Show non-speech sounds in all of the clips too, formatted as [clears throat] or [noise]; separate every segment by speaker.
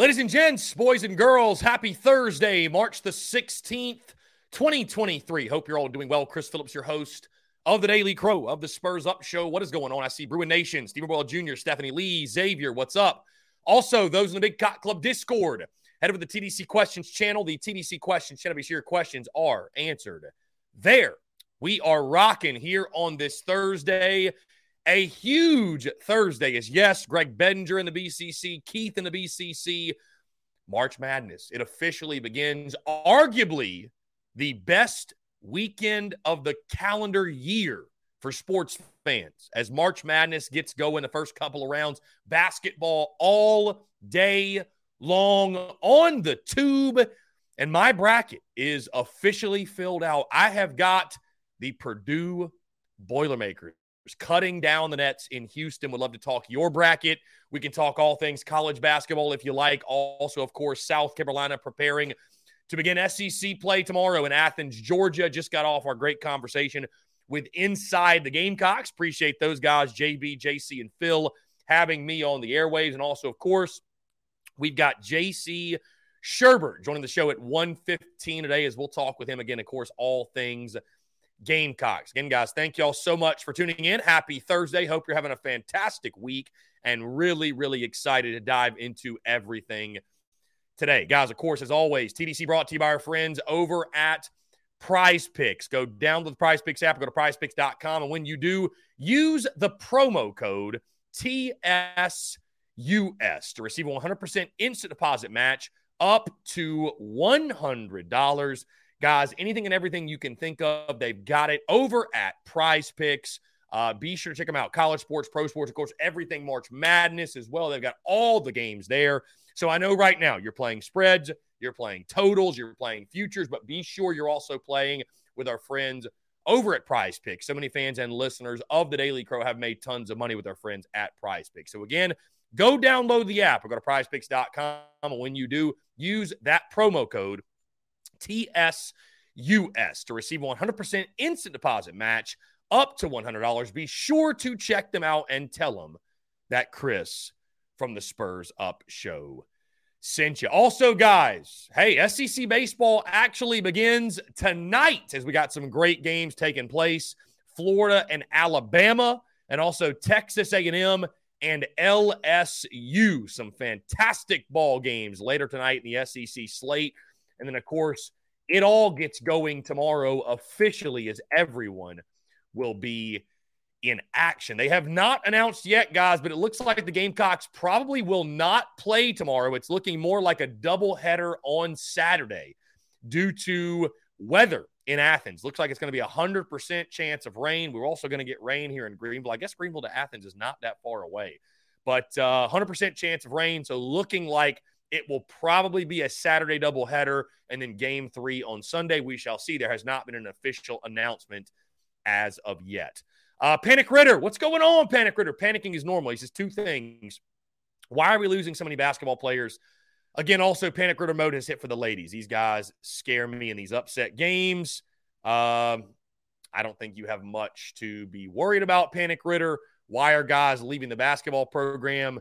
Speaker 1: Ladies and gents, boys and girls, happy Thursday, March the 16th, 2023. Hope you're all doing well. Chris Phillips, your host of the Daily Crow of the Spurs Up Show. What is going on? I see Bruin Nation, Stephen Boyle Jr., Stephanie Lee, Xavier, what's up? Also, those in the Big Cock Club Discord, head over to the TDC Questions channel. The TDC Questions channel, be sure your questions are answered there. We are rocking here on this Thursday. A huge Thursday is yes, Greg Bedinger in the BCC, Keith in the BCC. March Madness. It officially begins, arguably the best weekend of the calendar year for sports fans as March Madness gets going the first couple of rounds. Basketball all day long on the tube. And my bracket is officially filled out. I have got the Purdue Boilermakers cutting down the nets in Houston. Would love to talk your bracket. We can talk all things college basketball if you like. Also, of course, South Carolina preparing to begin SEC play tomorrow in Athens, Georgia. Just got off our great conversation with Inside the Gamecocks. Appreciate those guys, JB, JC, and Phil, having me on the airwaves. And also, of course, we've got JC Shurburtt joining the show at 1:15 today as we'll talk with him again, of course, all things Gamecocks. Again, guys, thank y'all so much for tuning in. Happy Thursday. Hope you're having a fantastic week and really, really excited to dive into everything today. Guys, of course, as always, TDC brought to you by our friends over at Prize Picks. Go down to the Prize Picks app, go to prizepicks.com. And when you do, use the promo code TSUS to receive a 100% instant deposit match up to $100. Guys, anything and everything you can think of, they've got it over at Prize Picks. Uh, be sure to check them out. College sports, pro sports, of course, everything March Madness as well. They've got all the games there. So I know right now you're playing spreads, you're playing totals, you're playing futures, but be sure you're also playing with our friends over at Prize Picks. So many fans and listeners of the Daily Crow have made tons of money with our friends at Prize Picks. So again, go download the app or go to prizepicks.com. And when you do, use that promo code TSUS to receive 100% instant deposit match up to $100. Be sure to check them out and tell them that Chris from the Spurs Up Show sent you. Also, guys, hey, SEC baseball actually begins tonight as we got some great games taking place. Florida and Alabama, and also Texas A&M and LSU. Some fantastic ball games later tonight in the SEC slate. And then, of course, it all gets going tomorrow officially as everyone will be in action. They have not announced yet, guys, but it looks like the Gamecocks probably will not play tomorrow. It's looking more like a doubleheader on Saturday due to weather in Athens. Looks like it's going to be a 100% chance of rain. We're also going to get rain here in Greenville. I guess Greenville to Athens is not that far away, but uh, 100% chance of rain. So looking like it will probably be a Saturday doubleheader and then game three on Sunday. We shall see. There has not been an official announcement as of yet. Uh, Panic Ritter, what's going on, Panic Ritter? Panicking is normal. He says two things. Why are we losing so many basketball players? Again, also Panic Ritter mode has hit for the ladies. These guys scare me in these upset games. Um, I don't think you have much to be worried about, Panic Ritter. Why are guys leaving the basketball program?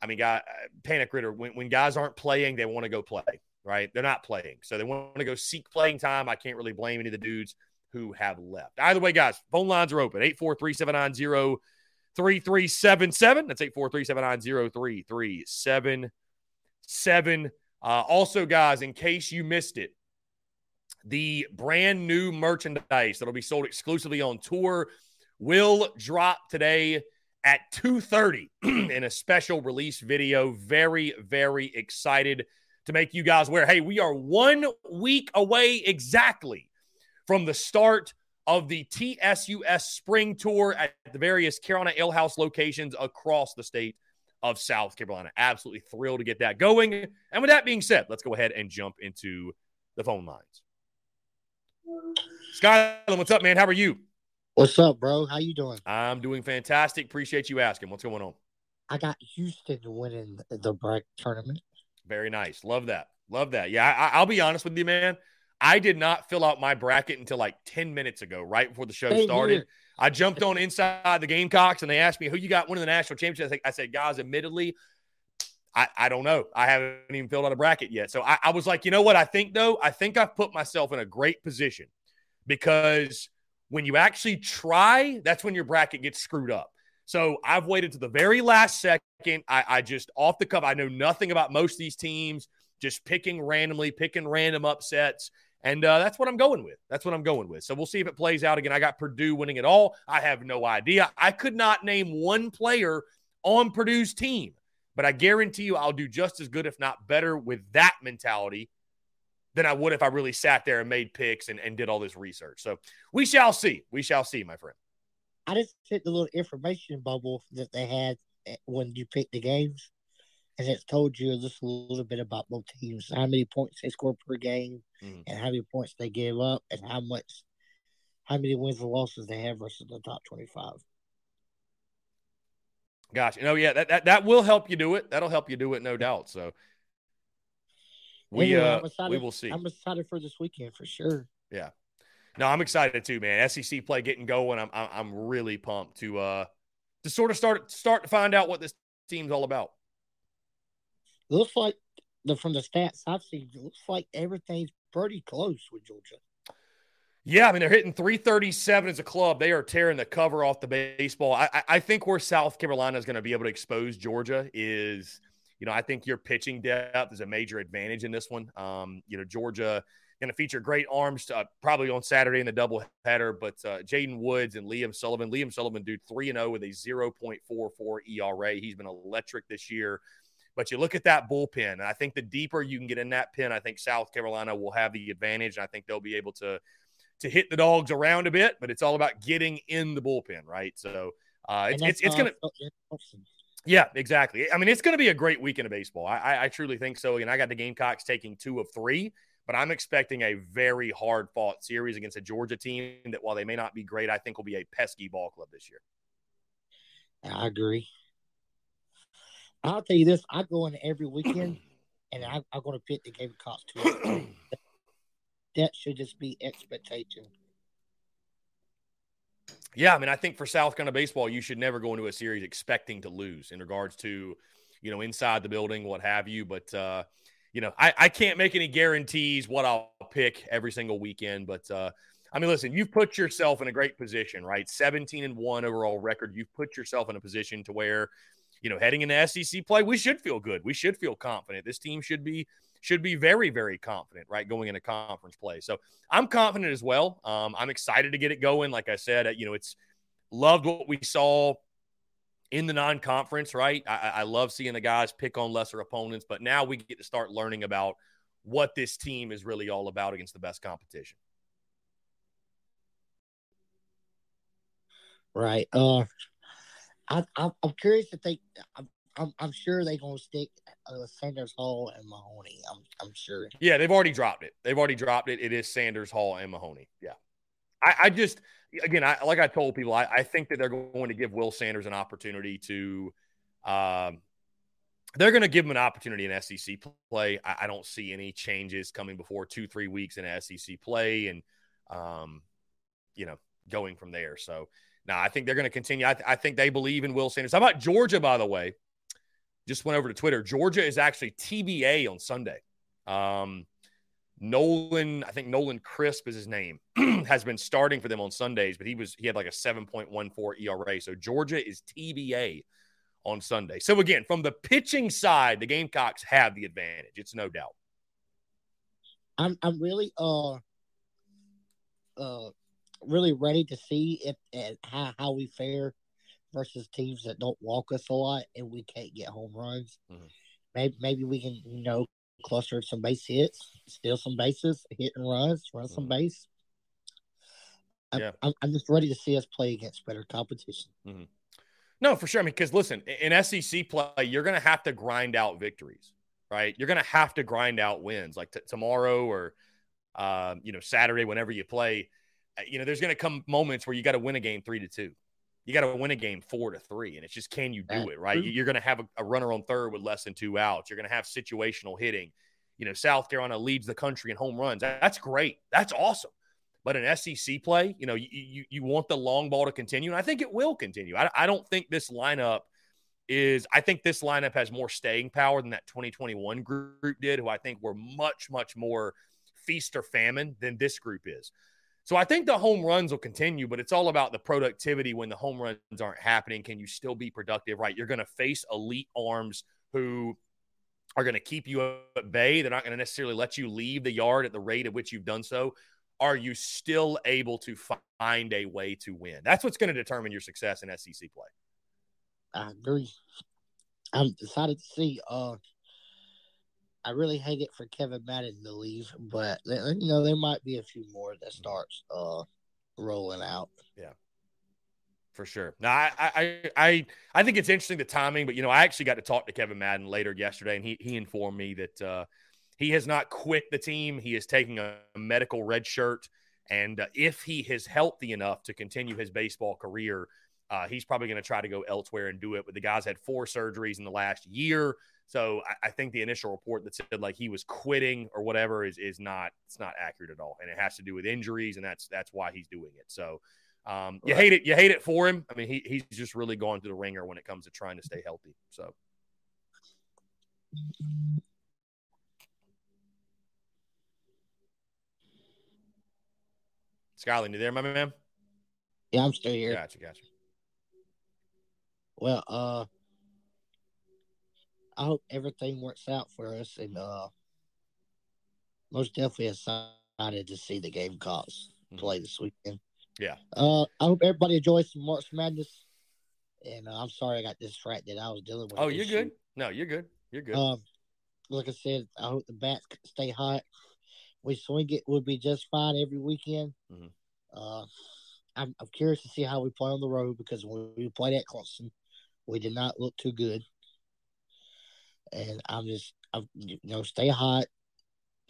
Speaker 1: I mean, guy, uh, Panic Ritter, when, when guys aren't playing, they want to go play, right? They're not playing. So they want to go seek playing time. I can't really blame any of the dudes who have left. Either way, guys, phone lines are open 843 790 3377. That's 843 790 3377. Uh, also, guys, in case you missed it, the brand new merchandise that'll be sold exclusively on tour will drop today at 2:30 [clears throat] in a special release video. Very, very excited to make you guys aware. Hey, we are one week away exactly from the start of the TSUS Spring Tour at the various Carolina Ale House locations across the state of South Carolina. Absolutely thrilled to get that going. And with that being said, let's go ahead and jump into the phone lines. Skyland, what's up, man? How are you?
Speaker 2: What's up, bro? How you doing?
Speaker 1: I'm doing fantastic. Appreciate you asking. What's going on?
Speaker 2: I got Houston winning the bracket tournament.
Speaker 1: Very nice. Love that. Love that. Yeah, I, will be honest with you, man. I did not fill out my bracket until like 10 minutes ago, right before the show Same started. Here. I jumped on inside the Gamecocks and they asked me who you got winning the national championship. I said, I said guys, admittedly, I, I don't know. I haven't even filled out a bracket yet. So I, I was like, you know what? I think, though, I think I've put myself in a great position because when you actually try, that's when your bracket gets screwed up. So I've waited to the very last second. I, I just off the cuff, I know nothing about most of these teams, just picking randomly, picking random upsets. And uh, that's what I'm going with. That's what I'm going with. So we'll see if it plays out again. I got Purdue winning it all. I have no idea. I could not name one player on Purdue's team, but I guarantee you I'll do just as good, if not better, with that mentality than I would if I really sat there and made picks and, and did all this research. So we shall see. We shall see, my friend.
Speaker 2: I just hit the little information bubble that they had eh, when you picked the games and it's told you just a little bit about both teams, how many points they score per game, mm-hmm. and how many points they give up, and how much, how many wins and losses they have versus the top twenty-five.
Speaker 1: Gotcha. No, yeah, that, that that will help you do it. That'll help you do it, no doubt. So we anyway, uh excited, we will see.
Speaker 2: I'm excited for this weekend for sure.
Speaker 1: Yeah. No, I'm excited too, man. SEC play getting going. I'm I'm really pumped to uh to sort of start start to find out what this team's all about
Speaker 2: looks like the from the stats I've seen, it looks like everything's pretty close with Georgia.
Speaker 1: Yeah, I mean they're hitting 337 as a club. They are tearing the cover off the baseball. I, I think where South Carolina is going to be able to expose Georgia is, you know, I think your pitching depth is a major advantage in this one. Um, you know, Georgia going to feature great arms to, uh, probably on Saturday in the doubleheader. But uh, Jaden Woods and Liam Sullivan, Liam Sullivan, dude, three and zero oh with a 0.44 ERA. He's been electric this year. But you look at that bullpen, and I think the deeper you can get in that pen, I think South Carolina will have the advantage. And I think they'll be able to to hit the dogs around a bit, but it's all about getting in the bullpen, right? So uh, it's, it's, it's going to. Yeah, exactly. I mean, it's going to be a great weekend of baseball. I, I, truly think so. And I got the Gamecocks taking two of three, but I'm expecting a very hard fought series against a Georgia team that, while they may not be great, I think will be a pesky ball club this year.
Speaker 2: I agree. I'll tell you this: I go in every weekend, [clears throat] and I, am going to pick the Gamecocks to it. [clears throat] that should just be expectation.
Speaker 1: Yeah, I mean, I think for South Carolina baseball, you should never go into a series expecting to lose in regards to, you know, inside the building, what have you. But uh, you know, I, I can't make any guarantees what I'll pick every single weekend. But uh, I mean, listen, you've put yourself in a great position, right? 17 and one overall record. You've put yourself in a position to where you know, heading into SEC play, we should feel good. We should feel confident. This team should be should be very very confident, right, going into conference play. So I'm confident as well. Um, I'm excited to get it going. Like I said, uh, you know, it's loved what we saw in the non-conference, right? I, I love seeing the guys pick on lesser opponents, but now we get to start learning about what this team is really all about against the best competition.
Speaker 2: Right. Uh, I, am curious to they. I'm, I'm, I'm sure they're gonna stick uh, Sanders Hall and Mahoney. I'm, I'm sure.
Speaker 1: Yeah, they've already dropped it. They've already dropped it. It is Sanders Hall and Mahoney. Yeah. I, I just again, I like I told people, I, I think that they're going to give Will Sanders an opportunity to. Um, they're going to give him an opportunity in SEC play. I, I, don't see any changes coming before two, three weeks in SEC play, and um, you know, going from there. So now, I think they're going to continue. I, th- I, think they believe in Will Sanders. How about Georgia, by the way? Just went over to Twitter. Georgia is actually TBA on Sunday. Um, Nolan, I think Nolan Crisp is his name, [clears throat] has been starting for them on Sundays, but he was he had like a 7.14 ERA. So Georgia is TBA on Sunday. So again, from the pitching side, the Gamecocks have the advantage. It's no doubt.
Speaker 2: I'm I'm really uh uh really ready to see if and how, how we fare versus teams that don't walk us a lot and we can't get home runs. Mm-hmm. Maybe maybe we can you know cluster some base hits, steal some bases, hit and runs, run mm-hmm. some base. I'm, yeah. I'm, I'm, just ready to see us play against better competition.
Speaker 1: Mm-hmm. No, for sure. I mean, because listen, in SEC play, you're going to have to grind out victories, right? You're going to have to grind out wins, like t- tomorrow or um, you know Saturday, whenever you play. Uh, you know, there's going to come moments where you got to win a game three to two. You got to win a game four to three, and it's just can you do it, right? You're going to have a, a runner on third with less than two outs. You're going to have situational hitting. You know, South Carolina leads the country in home runs. That's great. That's awesome. But an SEC play, you know, you, you, you want the long ball to continue, and I think it will continue. I, I don't think this lineup is. I think this lineup has more staying power than that 2021 group did, who I think were much much more feast or famine than this group is. So I think the home runs will continue, but it's all about the productivity when the home runs aren't happening. Can you still be productive? Right, you're going to face elite arms who are going to keep you at bay. They're not going to necessarily let you leave the yard at the rate at which you've done so are you still able to find a way to win? That's what's going to determine your success in SEC play.
Speaker 2: I agree. I'm excited to see. Uh, I really hate it for Kevin Madden to leave, but you know there might be a few more that starts uh rolling out.
Speaker 1: Yeah, for sure. Now, I, I, I, I think it's interesting the timing, but you know, I actually got to talk to Kevin Madden later yesterday, and he he informed me that uh, he has not quit the team. He is taking a medical red shirt. And uh, if he is healthy enough to continue his baseball career, uh, he's probably going to try to go elsewhere and do it. But the guy's had four surgeries in the last year. So I, I, think the initial report that said like he was quitting or whatever is is not it's not accurate at all, and it has to do with injuries, and that's that's why he's doing it. So um, you right. hate it, you hate it for him. I mean, he he's just really gone through the ringer when it comes to trying to stay healthy. So. Skyland, you there, my man?
Speaker 2: Yeah, I'm still here.
Speaker 1: Gotcha, gotcha.
Speaker 2: Well, uh, I hope everything works out for us, and uh, most definitely excited to see the Gamecocks mm-hmm. play this weekend.
Speaker 1: Yeah.
Speaker 2: Uh, I hope everybody enjoys some March Madness. And uh, I'm sorry I got distracted. I was dealing with.
Speaker 1: Oh, you're good. No, you're good. You're good.
Speaker 2: Um, like I said, I hope the bats stay hot we swing it would be just fine every weekend. Mm-hmm. Uh, I'm, I'm curious to see how we play on the road because when we played at Clemson, we did not look too good. And I'm just, I'm, you know, stay hot,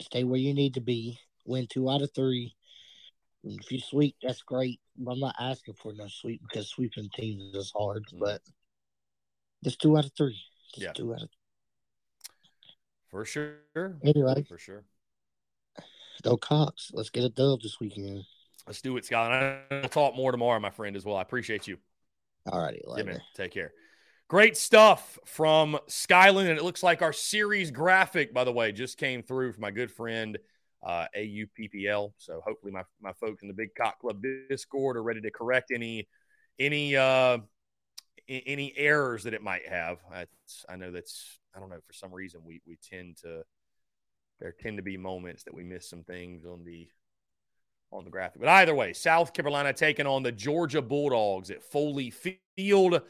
Speaker 2: stay where you need to be, win two out of three. If you sweep, that's great. But I'm not asking for no sweep because sweeping teams is hard. Mm-hmm. But just two out of three. Just yeah. two out of.
Speaker 1: For sure.
Speaker 2: Anyway,
Speaker 1: for sure.
Speaker 2: Go Cox. Let's get a dub this weekend.
Speaker 1: Let's do it, Scott. And I'll talk more tomorrow, my friend, as well. I appreciate you.
Speaker 2: All righty.
Speaker 1: Yeah, man. Take care. Great stuff from Skyland. And it looks like our series graphic, by the way, just came through from my good friend uh, AUPPL. So hopefully my, my folks in the Big Cock Club Discord are ready to correct any any uh, any errors that it might have. I know that's I don't know for some reason we we tend to there tend to be moments that we miss some things on the on the graphic. But either way, South Carolina taking on the Georgia Bulldogs at Foley Field.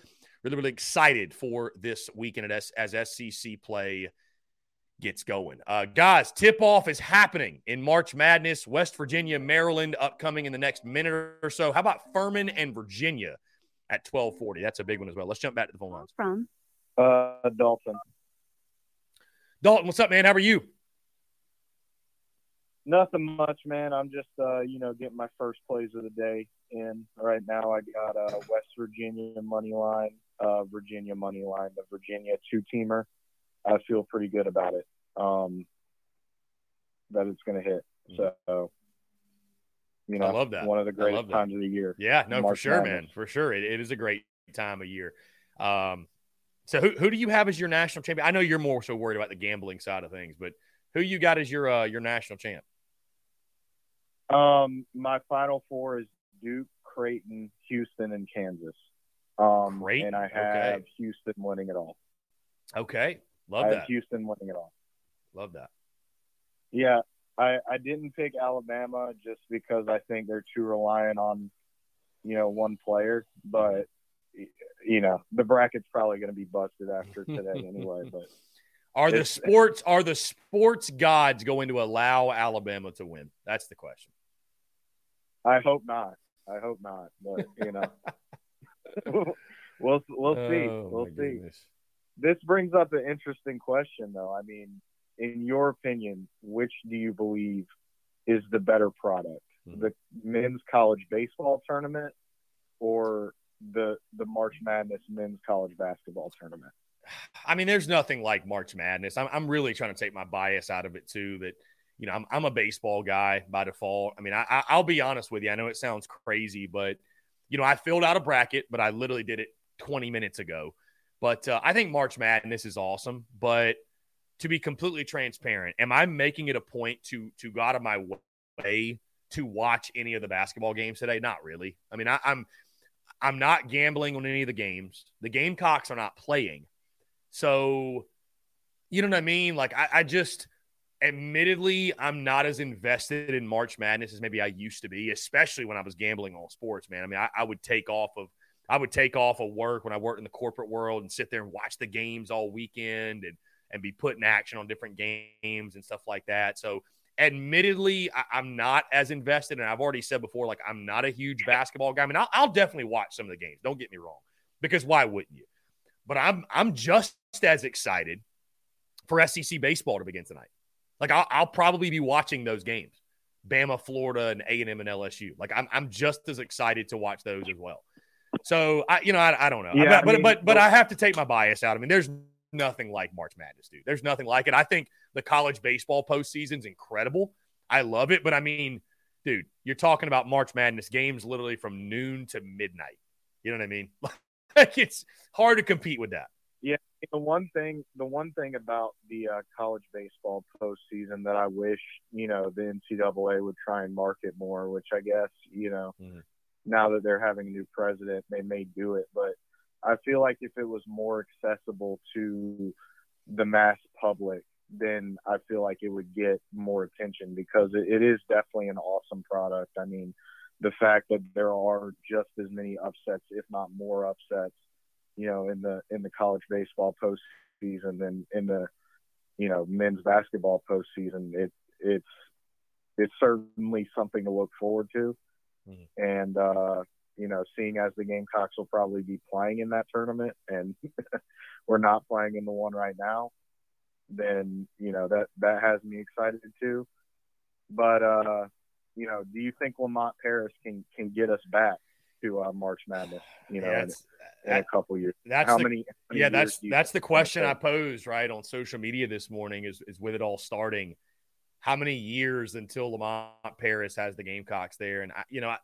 Speaker 1: Really, really excited for this weekend as, as SEC play gets going. Uh, guys, tip off is happening in March Madness, West Virginia, Maryland, upcoming in the next minute or so. How about Furman and Virginia at 1240? That's a big one as well. Let's jump back to the phone lines.
Speaker 3: From
Speaker 4: uh, Dalton.
Speaker 1: Dalton, what's up, man? How are you?
Speaker 4: Nothing much, man. I'm just, uh, you know, getting my first plays of the day in. Right now, I got uh, West Virginia money line, uh, Virginia money line, the Virginia two teamer. I feel pretty good about it. Um, that it's going to hit. Mm. So, you know,
Speaker 1: I love that.
Speaker 4: One of the greatest times of the year.
Speaker 1: Yeah, no, March for sure, Madness. man, for sure. It, it is a great time of year. Um, so who who do you have as your national champion? I know you're more so worried about the gambling side of things, but who you got as your uh, your national champ?
Speaker 4: Um, my final four is Duke, Creighton, Houston, and Kansas. Um,
Speaker 1: Great.
Speaker 4: And I have okay. Houston winning it all.
Speaker 1: Okay, love
Speaker 4: I
Speaker 1: that.
Speaker 4: Houston winning it all.
Speaker 1: Love that.
Speaker 4: Yeah, I I didn't pick Alabama just because I think they're too reliant on, you know, one player. But you know, the bracket's probably going to be busted after [laughs] today anyway. But
Speaker 1: are the sports are the sports gods going to allow Alabama to win? That's the question.
Speaker 4: I hope not. I hope not. But you know, [laughs] We'll we'll see.
Speaker 1: Oh,
Speaker 4: we'll see.
Speaker 1: goodness.
Speaker 4: This brings up an interesting question, though. I mean, in your opinion, which do you believe is the better product,
Speaker 1: Hmm.
Speaker 4: the men's college baseball tournament or the the March Madness men's college basketball tournament?
Speaker 1: I mean, there's nothing like March Madness. I'm, I'm really trying to take my bias out of it too. That you know, I'm, I'm a baseball guy by default. I mean, I, I'll be honest with you. I know it sounds crazy, but you know, I filled out a bracket, but I literally did it 20 minutes ago. But uh, I think March Madness is awesome. But to be completely transparent, am I making it a point to to go out of my way to watch any of the basketball games today? Not really. I mean, I, I'm I'm not gambling on any of the games. The Gamecocks are not playing. So, you know what I mean? Like, I, I just, admittedly, I'm not as invested in March Madness as maybe I used to be, especially when I was gambling on sports, man. I mean, I, I would take off of, I would take off of work when I worked in the corporate world and sit there and watch the games all weekend and, and be put in action on different games and stuff like that. So, admittedly, I, I'm not as invested. And I've already said before, like, I'm not a huge basketball guy. I mean, I'll, I'll definitely watch some of the games. Don't get me wrong, because why wouldn't you? But I'm I'm just as excited for SEC baseball to begin tonight. Like I'll, I'll probably be watching those games, Bama, Florida, and A and M and LSU. Like I'm I'm just as excited to watch those as well. So I you know I, I don't know,
Speaker 4: Yeah,
Speaker 1: but
Speaker 4: I mean,
Speaker 1: but but I have to take my bias out. I mean, there's nothing like March Madness, dude. There's nothing like it. I think the college baseball postseason's incredible. I love it, but I mean, dude, you're talking about March Madness games literally from noon to midnight. You know what I mean? [laughs] like it's hard to compete with that.
Speaker 4: The one thing the one thing about the uh, college baseball postseason that I wish you know the NCAA would try and market more, which I guess you know
Speaker 1: Mhm.
Speaker 4: now that they're having a new president, they may do it. But I feel like if it was more accessible to the mass public, then I feel like it would get more attention because it, it is definitely an awesome product. I mean, the fact that there are just as many upsets, if not more upsets, you know, in the in the college baseball postseason than in the you know men's basketball postseason. It it's it's certainly something to look forward to,
Speaker 1: Mhm.
Speaker 4: and uh, you know, seeing as the Gamecocks will probably be playing in that tournament, and [laughs] we're not playing in the one right now, then you know that that has me excited too. But uh, you know, do you think Lamont Paris can can get us back to uh, March Madness? You know,
Speaker 1: Yeah,
Speaker 4: in, a couple years.
Speaker 1: that's
Speaker 4: how
Speaker 1: the-
Speaker 4: many? how many
Speaker 1: yeah, that's that's the question I posed right on social media this morning. Is is with it all starting? How many years until Lamont Paris has the Gamecocks there? And I, you know, I,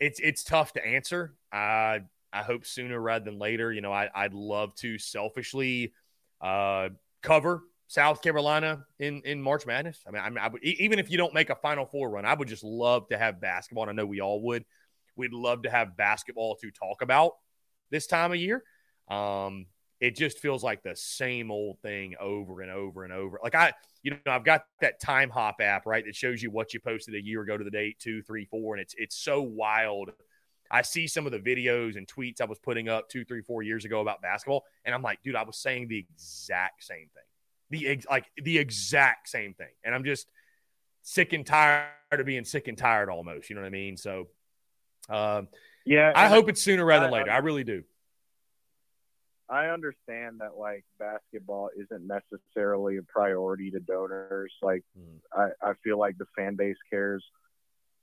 Speaker 1: it's it's tough to answer. I I hope sooner rather than later. You know, I I'd love to selfishly uh, cover South Carolina in in March Madness. I mean, I, mean, I would, even if you don't make a Final Four run, I would just love to have basketball. And I know we all would. We'd love to have basketball to talk about this time of year. Um, it just feels like the same old thing over and over and over. Like I, you know, I've got that time hop app, right, that shows you what you posted a year ago to the date, two, three, four, and it's it's so wild. I see some of the videos and tweets I was putting up two, three, four years ago about basketball, and I'm like, dude, I was saying the exact same thing, the ex- like the exact same thing, and I'm just sick and tired of being sick and tired almost. You know what I mean? So, um,
Speaker 4: Yeah,
Speaker 1: I hope it's sooner rather than later. I really do.
Speaker 4: I understand that like basketball isn't necessarily a priority to donors. Like
Speaker 1: Mm.
Speaker 4: I, I feel like the fan base cares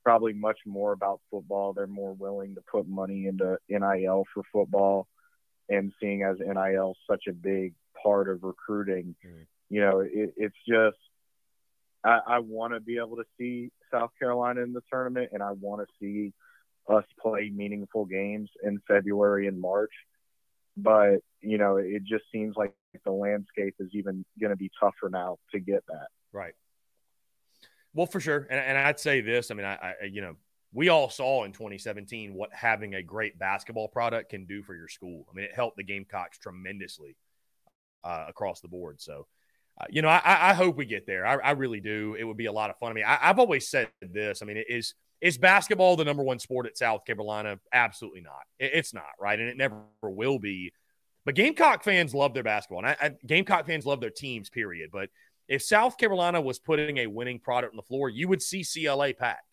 Speaker 4: probably much more about football. They're more willing to put money into NIL for football and seeing as NIL such a big part of recruiting,
Speaker 1: Mm.
Speaker 4: you know, it, it's just I, I want to be able to see South Carolina in the tournament and I want to see us play meaningful games in February and March but you know it just seems like the landscape is even going to be tougher now to get that
Speaker 1: Right. Well, for sure, and, and I'd say this. I mean, I, I, you know, we all saw in 2017 what having a great basketball product can do for your school. I mean, it helped the Gamecocks tremendously uh, across the board. So, uh, you know, I, I hope we get there. I, I really do. It would be a lot of fun. I mean, I, I've always said this. I mean, is is basketball the number one sport at South Carolina? Absolutely not. It's not right, and it never will be. But Gamecock fans love their basketball, and I, I, Gamecock fans love their teams. Period. But if South Carolina was putting a winning product on the floor, you would see CLA packed.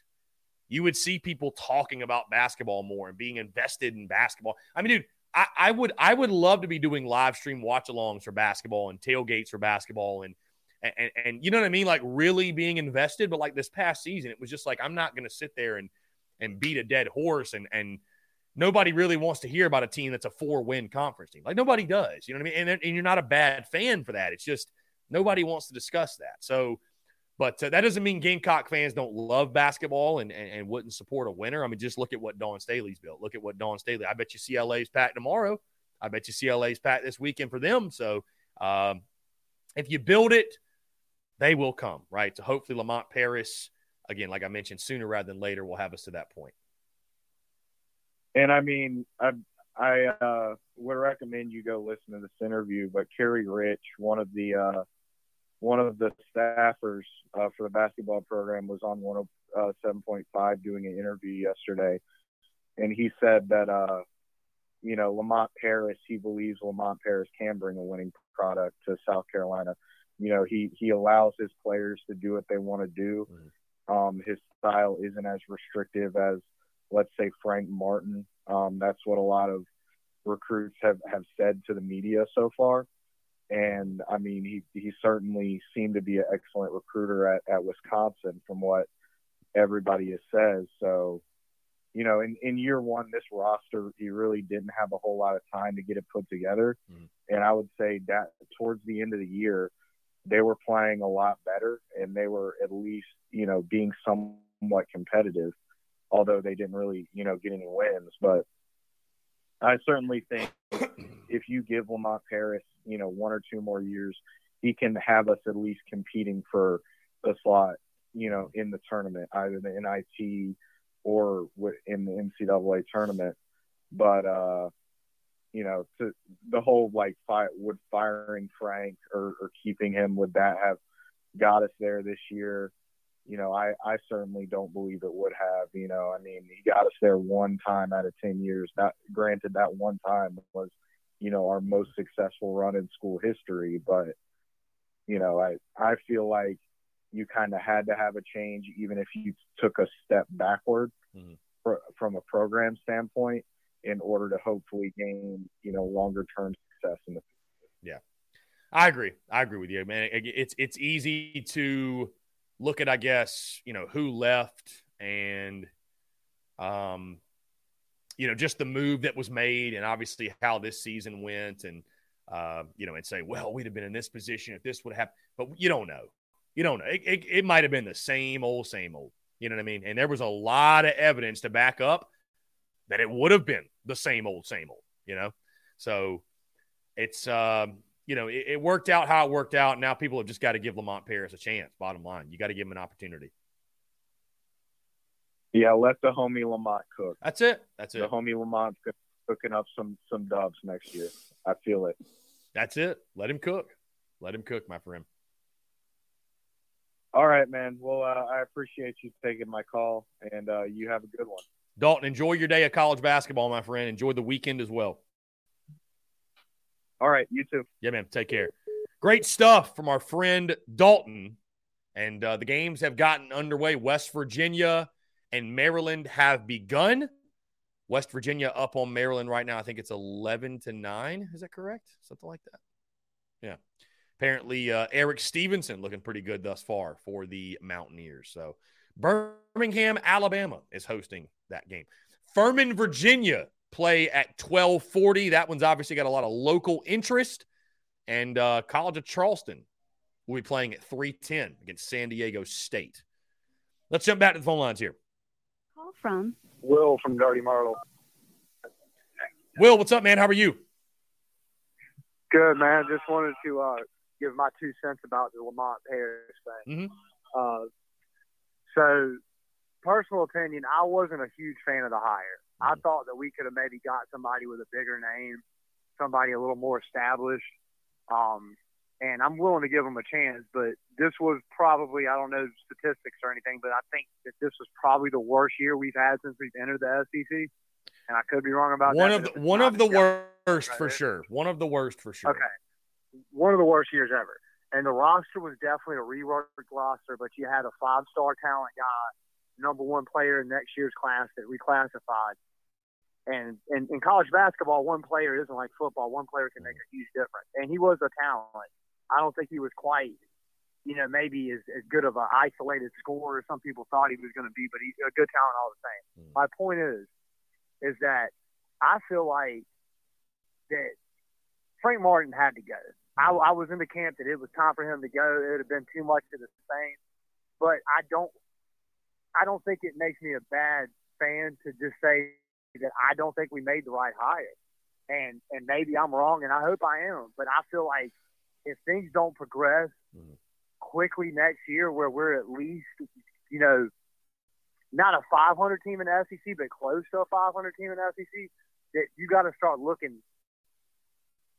Speaker 1: You would see people talking about basketball more and being invested in basketball. I mean, dude, I, I would I would love to be doing live stream watch alongs for basketball and tailgates for basketball and and, and you know what I mean, like really being invested. But like this past season, it was just like I'm not going to sit there and and beat a dead horse and and nobody really wants to hear about a team that's a four win conference team. Like nobody does. You know what I mean? And, and you're not a bad fan for that. It's just nobody wants to discuss that. So, but uh, that doesn't mean Gamecock fans don't love basketball and, and, and, wouldn't support a winner. I mean, just look at what Dawn Staley's built. Look at what Dawn Staley. I bet you CLA's packed tomorrow. I bet you CLA's packed this weekend for them. So, um, if you build it, they will come, right? So hopefully Lamont Paris, again, like I mentioned, sooner rather than later, will have us to that point.
Speaker 4: And I mean, I I uh, would recommend you go listen to this interview. But Kerry Rich, one of the uh, one of the staffers uh, for the basketball program, was on 107.5 uh, doing an interview yesterday, and he said that uh, you know Lamont Paris, he believes Lamont Paris can bring a winning product to South Carolina. You know, he he allows his players to do what they want to do. Mm-hmm. Um, his style isn't as restrictive as let's say Frank Martin. Um, that's what a lot of recruits have, have said to the media so far. And I mean, he, he certainly seemed to be an excellent recruiter at, at Wisconsin from what everybody has says. So, you know, in, in year one, this roster, he really didn't have a whole lot of time to get it put together. Mm. And I would say that towards the end of the year, they were playing a lot better and they were at least, you know, being somewhat competitive although they didn't really, you know, get any wins. But I certainly think if you give Lamont Paris, you know, one or two more years, he can have us at least competing for a slot, you know, in the tournament, either the NIT or in the NCAA tournament. But uh, you know, to the whole like fi- would firing Frank or, or keeping him would that have got us there this year? you know, I, I certainly don't believe it would have. You know, I mean, he got us there one time out of 10 years. That, granted, that one time was, you know, our most successful run in school history. But, you know, I, I feel like you kind of had to have a change, even if you took a step backward mm-hmm. from a program standpoint in order to hopefully gain, you know, longer term success in the
Speaker 1: future. Yeah. I agree. I agree with you, man. It's, it's easy to, look at, I guess, you know, who left and, um, you know, just the move that was made and obviously how this season went and, uh, you know, and say, well, we'd have been in this position if this would have happened. But you don't know. You don't know. It, it, it might have been the same old, same old. You know what I mean? And there was a lot of evidence to back up that it would have been the same old, same old, you know? So it's, um, you know, it, it, worked out how it worked out. Now people have just got to give Lamont Paris a chance. Bottom line, you got to give him an opportunity.
Speaker 4: Yeah, let the homie Lamont cook.
Speaker 1: That's it. That's it.
Speaker 4: The homie Lamont's cooking up some some dubs next year. I feel it.
Speaker 1: That's it. Let him cook. Let him cook, my friend.
Speaker 4: All right, man. Well, uh, I appreciate you taking my call, and uh, you have a good one.
Speaker 1: Dalton, enjoy your day of college basketball, my friend. Enjoy the weekend as well.
Speaker 4: All right, you too.
Speaker 1: Yeah, man. Take care. Great stuff from our friend Dalton. And uh, the games have gotten underway. West Virginia and Maryland have begun. West Virginia up on Maryland right now. I think it's 11 to 9. Is that correct? Something like that. Yeah. Apparently, uh, Erik Stevenson looking pretty good thus far for the Mountaineers. So, Birmingham, Alabama is hosting that game. Furman, Virginia play at 1240. That one's obviously got a lot of local interest. And uh, College of Charleston will be playing at 310 against San Diego State. Let's jump back to the phone lines here.
Speaker 3: Call from
Speaker 4: Will from Dirty Myrtle.
Speaker 1: Will, what's up, man? How are you?
Speaker 5: Good, man. Just wanted to uh, give my two cents about the Lamont Paris thing. Mm-hmm. Uh, so, personal opinion, I wasn't a huge fan of the hire. I thought that we could have maybe got somebody with a bigger name, somebody a little more established. Um, and I'm willing to give them a chance, but this was probably, I don't know statistics or anything, but I think that this was probably the worst year we've had since we've entered the SEC. And I could be wrong about
Speaker 1: one
Speaker 5: that.
Speaker 1: Of the, one of the worst right for there. sure. One of the worst for sure.
Speaker 5: Okay. One of the worst years ever. And the roster was definitely a reworked roster, but you had a five star talent guy, number one player in next year's class that reclassified And in, in college basketball, one player isn't like football. One player can make a huge difference. And he was a talent. I don't think he was quite, you know, maybe as, as good of an isolated scorer as some people thought he was going to be, but he's a good talent all the same. Mm. My point is, is that I feel like that Frank Martin had to go. I, I was in the camp that it was time for him to go. It would have been too much to the same. But I don't, I don't think it makes me a bad fan to just say that I don't think we made the right hire. And and maybe I'm wrong, and I hope I am. But I feel like if things don't progress mm-hmm. quickly next year, where we're at least, you know, not a 500 team in the SEC, but close to a 500 team in the SEC, that you got to start looking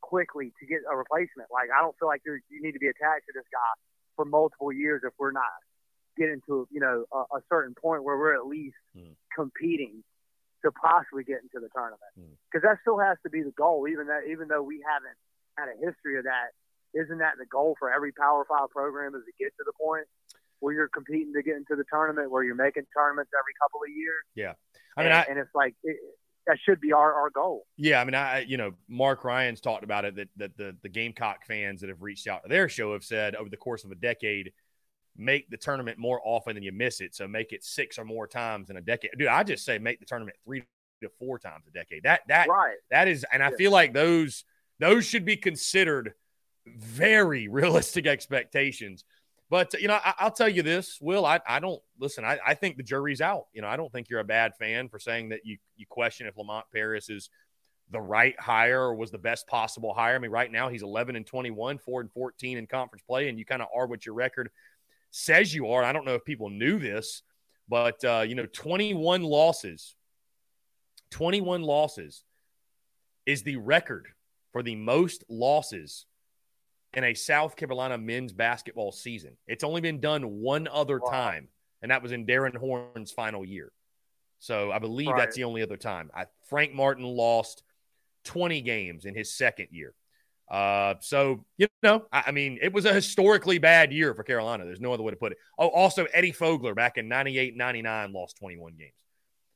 Speaker 5: quickly to get a replacement. Like I don't feel like you need to be attached to this guy for multiple years if we're not getting to you know a, a certain point where we're at least mm. competing to possibly get into the tournament because mm. that still has to be the goal. Even that, even though we haven't had a history of that, isn't that the goal for every Power Five program is to get to the point where you're competing to get into the tournament, where you're making tournaments every couple of years?
Speaker 1: Yeah,
Speaker 5: I mean, and, I, and it's like it, that should be our, our goal.
Speaker 1: Yeah, I mean, I you know, Mark Ryan's talked about it that that the the Gamecock fans that have reached out to their show have said over the course of a decade make the tournament more often than you miss it. So make it six or more times in a decade. Dude, I just say make the tournament three to four times a decade. That that
Speaker 5: right.
Speaker 1: that is, and I feel like those those should be considered very [laughs] realistic expectations. But you know, I, will tell you this, Will. I, I don't listen. I, I think the jury's out. You know, I don't think you're a bad fan for saying that you you question if Lamont Paris is the right hire or was the best possible hire. I mean, right now he's 11 and 21, four and 14 in conference play, and you kind of are what your record says you are. I don't know if people knew this, but uh, you know, 21 losses, 21 losses is the record for the most losses in a South Carolina men's basketball season. It's only been done one other wow. time, and that was in Darrin Horn's final year. So I believe right. that's the only other time. I, Frank Martin lost 20 games in his second year. Uh, so you know, I, I, mean, it was a historically bad year for Carolina. There's no other way to put it. Oh, also Eddie Fogler back in 98, 99 lost 21 games.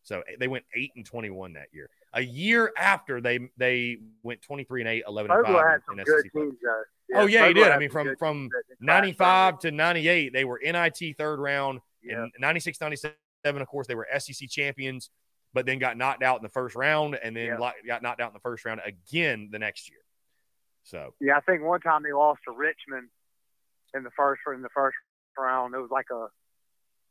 Speaker 1: So eh, they went eight and 21 that year. A year after they they went 23 and 8, 11 and 5
Speaker 5: had some good teams,
Speaker 1: yeah, oh yeah, he did. I mean, from from 95 to 98, they were NIT third round. Yeah. In 96, 97, of course, they were SEC champions, but then got knocked out in the first round, and then yeah. got knocked out in the first round again the next year. So
Speaker 5: yeah, I think one time they lost to Richmond in the first in the first round. It was like a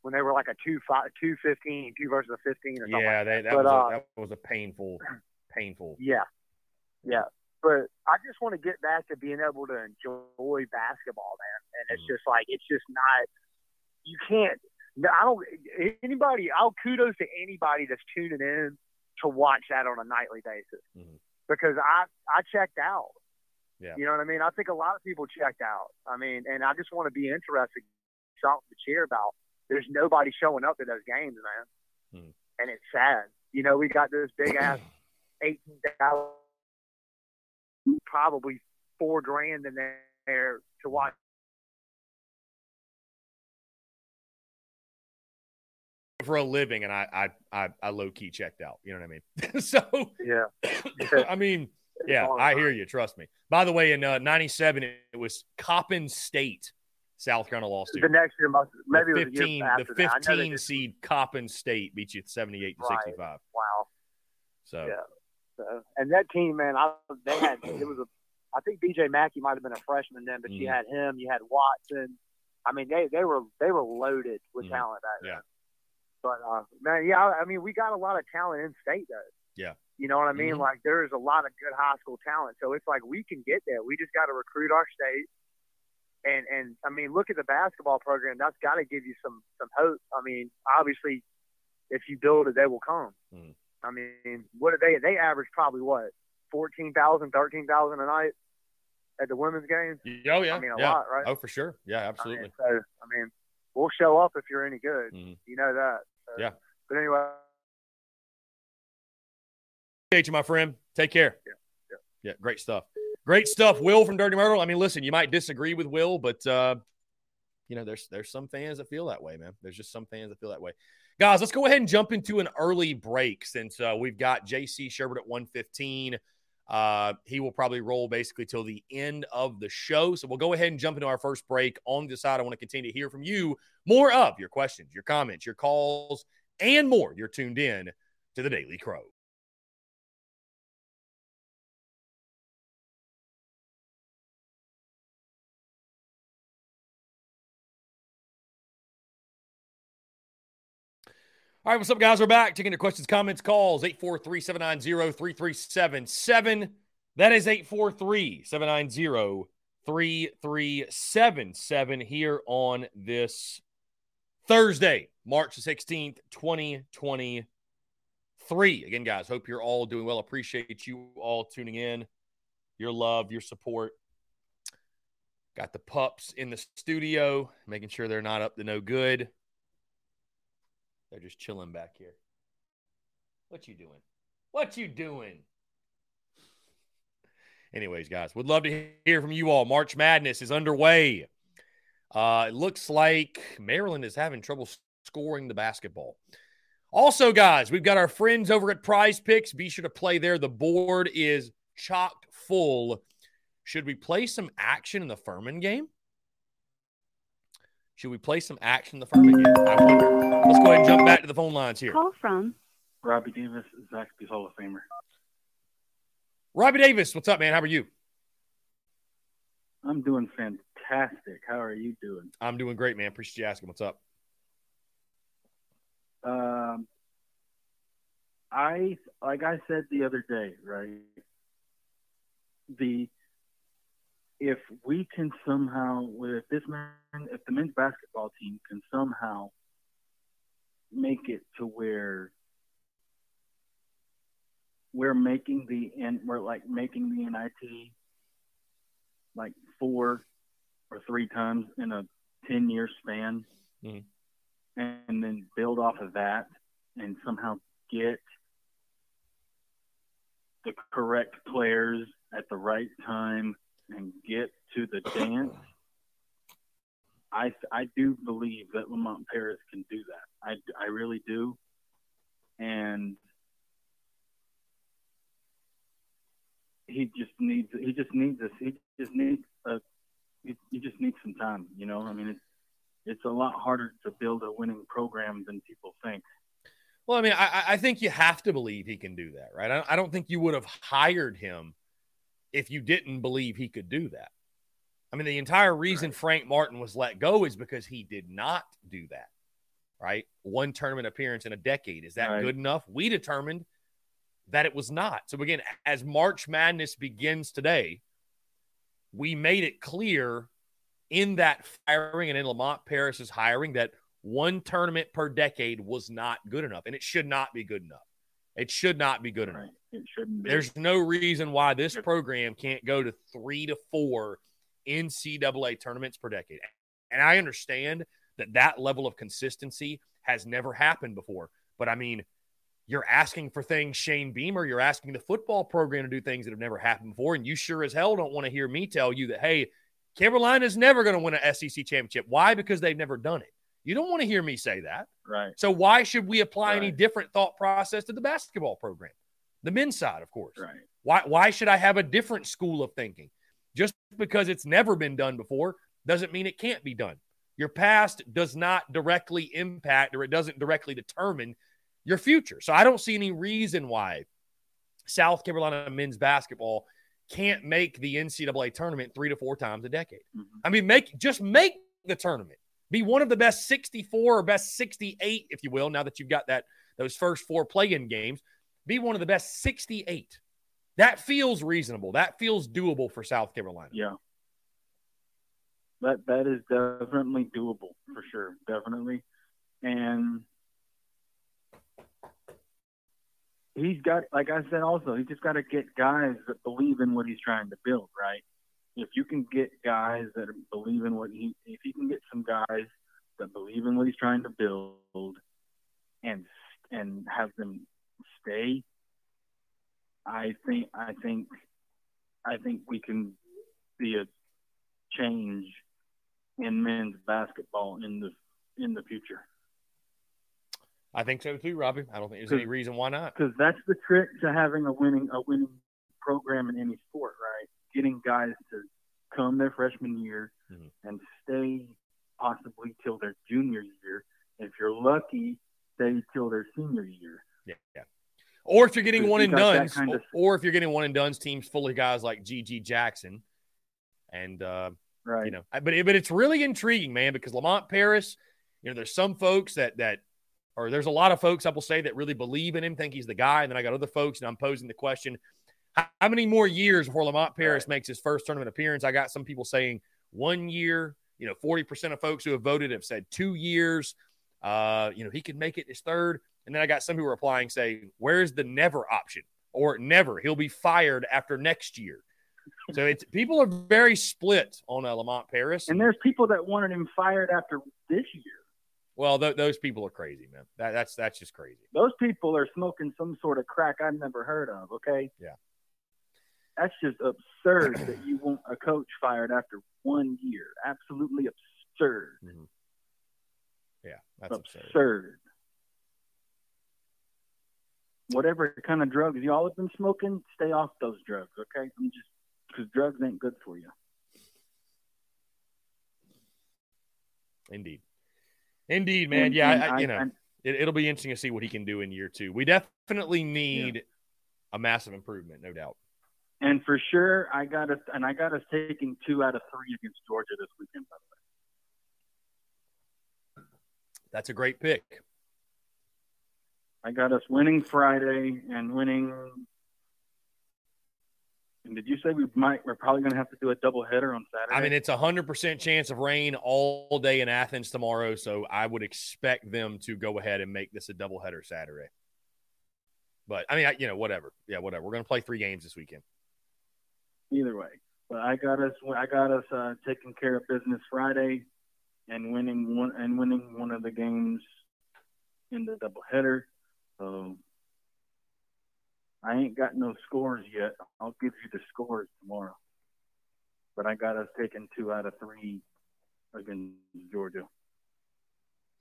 Speaker 5: when they were like a two five two fifteen two versus a fifteen or something.
Speaker 1: Yeah,
Speaker 5: like
Speaker 1: that, that, but, was uh, a, that was a painful, painful.
Speaker 5: Yeah, yeah. But I just want to get back to being able to enjoy basketball, man. And it's mm-hmm. just like it's just not. You can't. I don't. Anybody. I'll kudos to anybody that's tuning in to watch that on a nightly basis mm-hmm. because I I checked out.
Speaker 1: Yeah.
Speaker 5: You know what I mean? I think a lot of people checked out. I mean, and I just want to be interested, something to cheer about. There's nobody showing up to those games, man. Hmm. And it's sad. You know, we got this big ass [clears throat] eighteen thousand, probably four grand in there to watch.
Speaker 1: For a living, and I I I, I low key checked out. You know what I mean? [laughs] so
Speaker 5: yeah, [coughs]
Speaker 1: I mean yeah, I hear you. Trust me. By the way, in uh, '97, it was Coppin State, South Carolina lost to.
Speaker 5: The next year, must, maybe
Speaker 1: the 15, the, the 15 seed Coppin State beat you 78 to right. 65.
Speaker 5: Wow.
Speaker 1: So
Speaker 5: yeah. So, and that team, man, I they had it was a. I think BJ McKie might have been a freshman then, but mm. you had him, you had Watson. I mean, they they were they were loaded with mm. talent back
Speaker 1: yeah.
Speaker 5: But uh, man, yeah, I mean, we got a lot of talent in state though.
Speaker 1: Yeah.
Speaker 5: You know what I mean? Mm-hmm. Like there's a lot of good high school talent. So it's like we can get there. We just got to recruit our state. And and I mean, look at the basketball program. That's got to give you some some hope. I mean, obviously, if you build it, they will come. Mm. I mean, what are they? They average probably what 14,000, 13,000 a night at the women's games.
Speaker 1: Oh yeah,
Speaker 5: I mean a
Speaker 1: yeah.
Speaker 5: lot, right?
Speaker 1: Oh for sure, yeah, absolutely.
Speaker 5: I mean, so I mean, we'll show up if you're any good. Mm. You know that. So,
Speaker 1: yeah.
Speaker 5: But anyway,
Speaker 1: Appreciate you, my friend. Take care.
Speaker 5: Yeah.
Speaker 1: yeah. Yeah. Great stuff. Great stuff. Will from Dirty Myrtle. I mean, listen, you might disagree with Will, but uh, you know, there's there's some fans that feel that way, man. There's just some fans that feel that way. Guys, let's go ahead and jump into an early break since uh, we've got JC Shurburtt at 115. Uh, he will probably roll basically till the end of the show. So we'll go ahead and jump into our first break. On the side, I want to continue to hear from you more of your questions, your comments, your calls, and more. You're tuned in to the Daily Crow. All right, what's up, guys? We're back. Taking your questions, comments, calls 843 790 3377. That is 843 790 3377 here on this Thursday, March the 16th, 2023. Again, guys, hope you're all doing well. Appreciate you all tuning in, your love, your support. Got the pups in the studio, making sure they're not up to no good. They're just chilling back here. What you doing? What you doing? Anyways, guys, would love to hear from you all. March Madness is underway. Uh, it looks like Maryland is having trouble scoring the basketball. Also, guys, we've got our friends over at Prize Picks. Be sure to play there. The board is chocked full. Should we play some action in the Furman game? Should we play some action in the Furman game? I wonder. Let's go ahead and jump back to the phone lines here.
Speaker 3: Call from
Speaker 6: Robbie Davis, Zaxby's Hall of Famer.
Speaker 1: Robbie Davis, what's up, man? How are you?
Speaker 6: I'm doing fantastic. How are you doing?
Speaker 1: I'm doing great, man. Appreciate you asking. What's up?
Speaker 6: Um, I like I said the other day, right? The if we can somehow, if this man, if the men's basketball team can somehow make it to where we're making the and we're like making the NIT like four or three times in a ten year span,
Speaker 1: Mhm.
Speaker 6: and then build off of that and somehow get the correct players at the right time and get to the [laughs] dance. I I do believe that Lamont Paris can do that. I, I really do, and he just needs he just needs this he just needs a he, he just needs some time. You know, I mean it's it's a lot harder to build a winning program than people think.
Speaker 1: Well, I mean, I, I think you have to believe he can do that, right? I, I don't think you would have hired him if you didn't believe he could do that. I mean, the entire reason Frank Martin was let go is because he did not do that, right? One tournament appearance in a decade. Is that
Speaker 6: Right.
Speaker 1: good enough? We determined that it was not. So, again, as March Madness begins today, we made it clear in that firing and in Lamont Paris's hiring that one tournament per decade was not good enough, and it should not be good enough. It should not be good enough.
Speaker 6: Right? It shouldn't be.
Speaker 1: There's no reason why this program can't go to three to four NCAA tournaments per decade. And I understand that that level of consistency has never happened before. But I mean, you're asking for things, Shane Beamer, you're asking the football program to do things that have never happened before. And you sure as hell don't want to hear me tell you that, hey, Carolina's never going to win an SEC championship. Why? Because they've never done it. You don't want to hear me say that.
Speaker 6: right.
Speaker 1: So why should we apply any different thought process to the basketball program? The men's side, of course.
Speaker 6: Right.
Speaker 1: Why why should I have a different school of thinking? Just because it's never been done before doesn't mean it can't be done. Your past does not directly impact or it doesn't directly determine your future. So I don't see any reason why South Carolina men's basketball can't make the NCAA tournament three to four times a decade.
Speaker 6: Mhm.
Speaker 1: I mean, make just make the tournament. Be one of the best 64 or best 68, if you will, now that you've got that those first four play-in games. Be one of the best 68. That feels reasonable. That feels doable for South Carolina.
Speaker 6: Yeah. That that is definitely doable for sure, definitely. And he's got like I said also, he's just gotta get guys that believe in what he's trying to build, right? If you can get guys that believe in what he if he can get some guys that believe in what he's trying to build and and have them stay, I think I think I think we can see a change in men's basketball in the in the future.
Speaker 1: I think so too, Robbie. I don't think there's any reason why not.
Speaker 6: Because that's the trick to having a winning a winning program in any sport, right? Getting guys to come their freshman year mm-hmm. and stay possibly till their junior year. If you're lucky, stay till their senior year.
Speaker 1: Yeah, yeah. Or if you're getting one and duns, kind of... or if you're getting one and duns teams full of guys like GG Jackson, and uh, right, you know, but but it's really intriguing, man, because Lamont Paris, you know, there's some folks that that or there's a lot of folks I will say that really believe in him, think he's the guy, and then I got other folks, and I'm posing the question: How, how many more years before Lamont Paris right. makes his first tournament appearance? I got some people saying one year. You know, 40% of folks who have voted have said two years. Uh, you know, he could make it his third. And then I got some people replying saying, "Where's the never option?" or "Never. He'll be fired after next year." so it's people are very split on uh, Lamont Paris,
Speaker 6: and there's people that wanted him fired after this year.
Speaker 1: Well, th- those people are crazy, man. That, that's that's just crazy.
Speaker 6: Those people are smoking some sort of crack I've never heard of. Okay.
Speaker 1: Yeah.
Speaker 6: That's just absurd that you want a coach fired after one year. Absolutely absurd.
Speaker 1: Mm-hmm. Yeah, that's
Speaker 6: absurd. absurd whatever kind of drugs y'all have been smoking, stay off those drugs, okay? I'm just because drugs ain't good for you.
Speaker 1: Indeed, indeed, man. And, yeah, and I, you know, it, will be interesting to see what he can do in year two. We definitely need yeah. a massive improvement, no doubt.
Speaker 6: And for sure, I got us, and I got us taking two out of three against Georgia this weekend. By
Speaker 1: the way, that's a great pick.
Speaker 6: I got us winning Friday and winning. And did you say we might? We're probably going to have to do a double header on Saturday.
Speaker 1: I mean, it's a hundred percent chance of rain all day in Athens tomorrow, so I would expect them to go ahead and make this a double header Saturday. But I mean, I, you know, whatever. Yeah, whatever. We're going to play three games this weekend.
Speaker 6: Either way, but I got us. I got us uh, taking care of business Friday, and winning one and winning one of the games in the double header. So I ain't got no scores yet. I'll give you the scores tomorrow. But I got us taking two out of three against Georgia.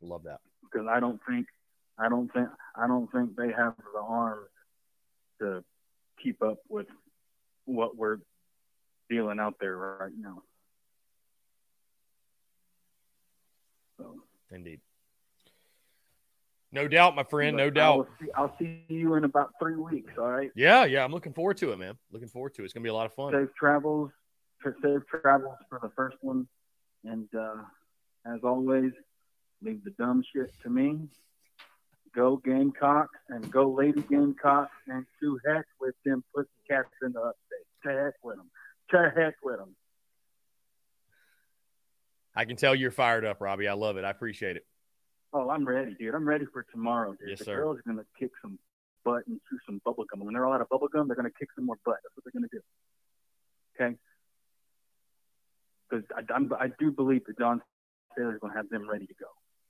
Speaker 1: Love that.
Speaker 6: Because I don't think I don't think I don't think they have the arms to keep up with what we're dealing out there right now.
Speaker 1: So. Indeed. No doubt, my friend. No doubt.
Speaker 6: See, I'll see you in about three weeks. All right.
Speaker 1: Yeah, yeah. I'm looking forward to it, man. Looking forward to it. It's gonna be a lot of fun.
Speaker 6: Safe travels. Safe travels for the first one, and uh, as always, leave the dumb shit to me. Go Gamecocks and go Lady Gamecocks and to heck with them pussycats in the upstate. To heck with them. To heck with them.
Speaker 1: I can tell you're fired up, Robbie. I love it. I appreciate it.
Speaker 6: I'm ready, dude. I'm ready for tomorrow, dude.
Speaker 1: Yes,
Speaker 6: the
Speaker 1: sir.
Speaker 6: girls are gonna kick some butt and chew some bubble gum. When they're all out of bubble gum, they're gonna kick some more butt. That's what they're gonna do. Okay. Because I, I, do believe that Dawn Staley's gonna have them ready to go.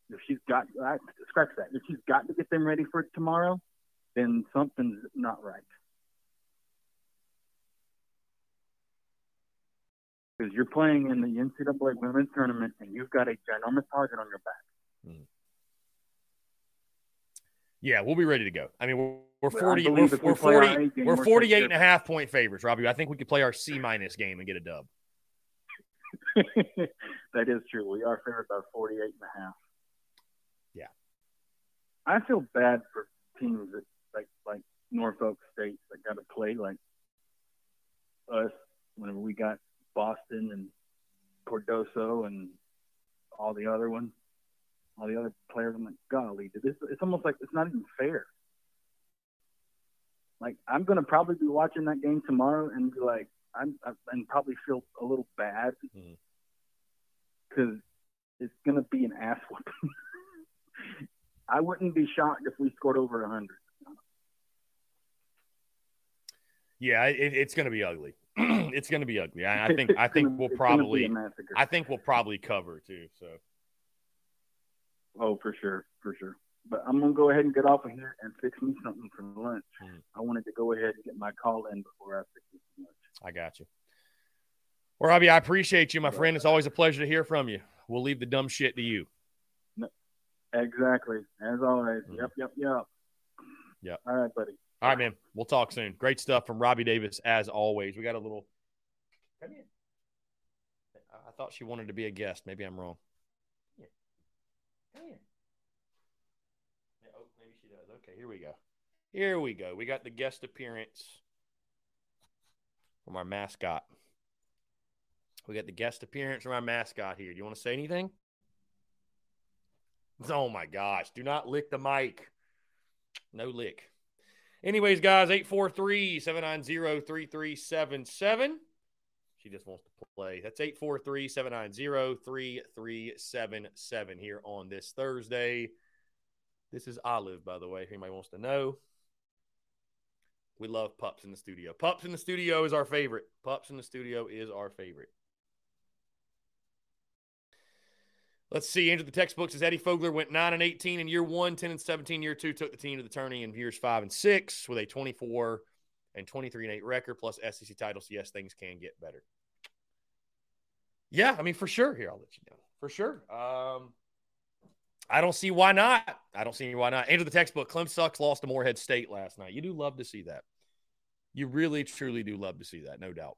Speaker 6: If she's got, I, scratch that. If she's got to get them ready for tomorrow, then something's not right. Because you're playing in the NCAA women's tournament and you've got a ginormous target on your back. Mm-hmm.
Speaker 1: Yeah, we'll be ready to go. I mean, we're, we're 40, we're, we're 40, we're 48 and a half point favorites, Robbie. I think we could play our C minus game and get a dub. [laughs]
Speaker 6: that is true. We are favored by 48 and a half.
Speaker 1: Yeah.
Speaker 6: I feel bad for teams that like like Norfolk State that got to play like us whenever we got Boston and Cardoso and all the other ones all the other players. I'm like, golly, this it's almost like it's not even fair. Like I'm gonna probably be watching that game tomorrow and be like, I'm, I'm and probably feel a little bad because mm-hmm. it's gonna be an ass whooping. [laughs] I wouldn't be shocked if we scored over a hundred.
Speaker 1: Yeah, it, it's going to be ugly. [clears throat] it's going to be ugly. I, I think. [laughs] I think we'll probably. I think we'll probably cover too. So.
Speaker 6: Oh, for sure, for sure. But I'm gonna go ahead and get off of here and fix me something for lunch. Mm. I wanted to go ahead and get my call in before I fix me lunch.
Speaker 1: I got you. Well, Robbie, I appreciate you, my friend. It's always a pleasure to hear from you. We'll leave the dumb shit to you.
Speaker 6: No, Exactly. As always. Mm-hmm. Yep, yep, yep.
Speaker 1: Yep.
Speaker 6: All right, buddy.
Speaker 1: All right, man. We'll talk soon. Great stuff from Robbie Davis, as always. We got a little. Come in. I thought she wanted to be a guest. Maybe I'm wrong. Here. Oh, maybe she does. Okay, here we go. Here we go. We got the guest appearance from our mascot. We got the guest appearance from our mascot here. Do you want to say anything? Oh my gosh. Do not lick the mic. No lick. Anyways, guys, 843 790 3377. She just wants to play. That's 843 790 3377 here on this Thursday. This is Olive, by the way, if anybody wants to know. We love Pups in the studio. Pups in the studio is our favorite. Pups in the studio is our favorite. Let's see. Into the textbooks as Eddie Fogler went 9 and 18 in year one, 10 and 17 year two, took the team to the tourney in years five and six with a 24 and 23 and 8 record plus SEC titles. Yes, things can get better. Yeah, I mean, for sure. Here, I'll let you know. For sure. Um, I don't see why not. I don't see why not. Into the textbook. Clem sucks lost to Morehead State last night. You do love to see that. You really, truly do love to see that. No doubt.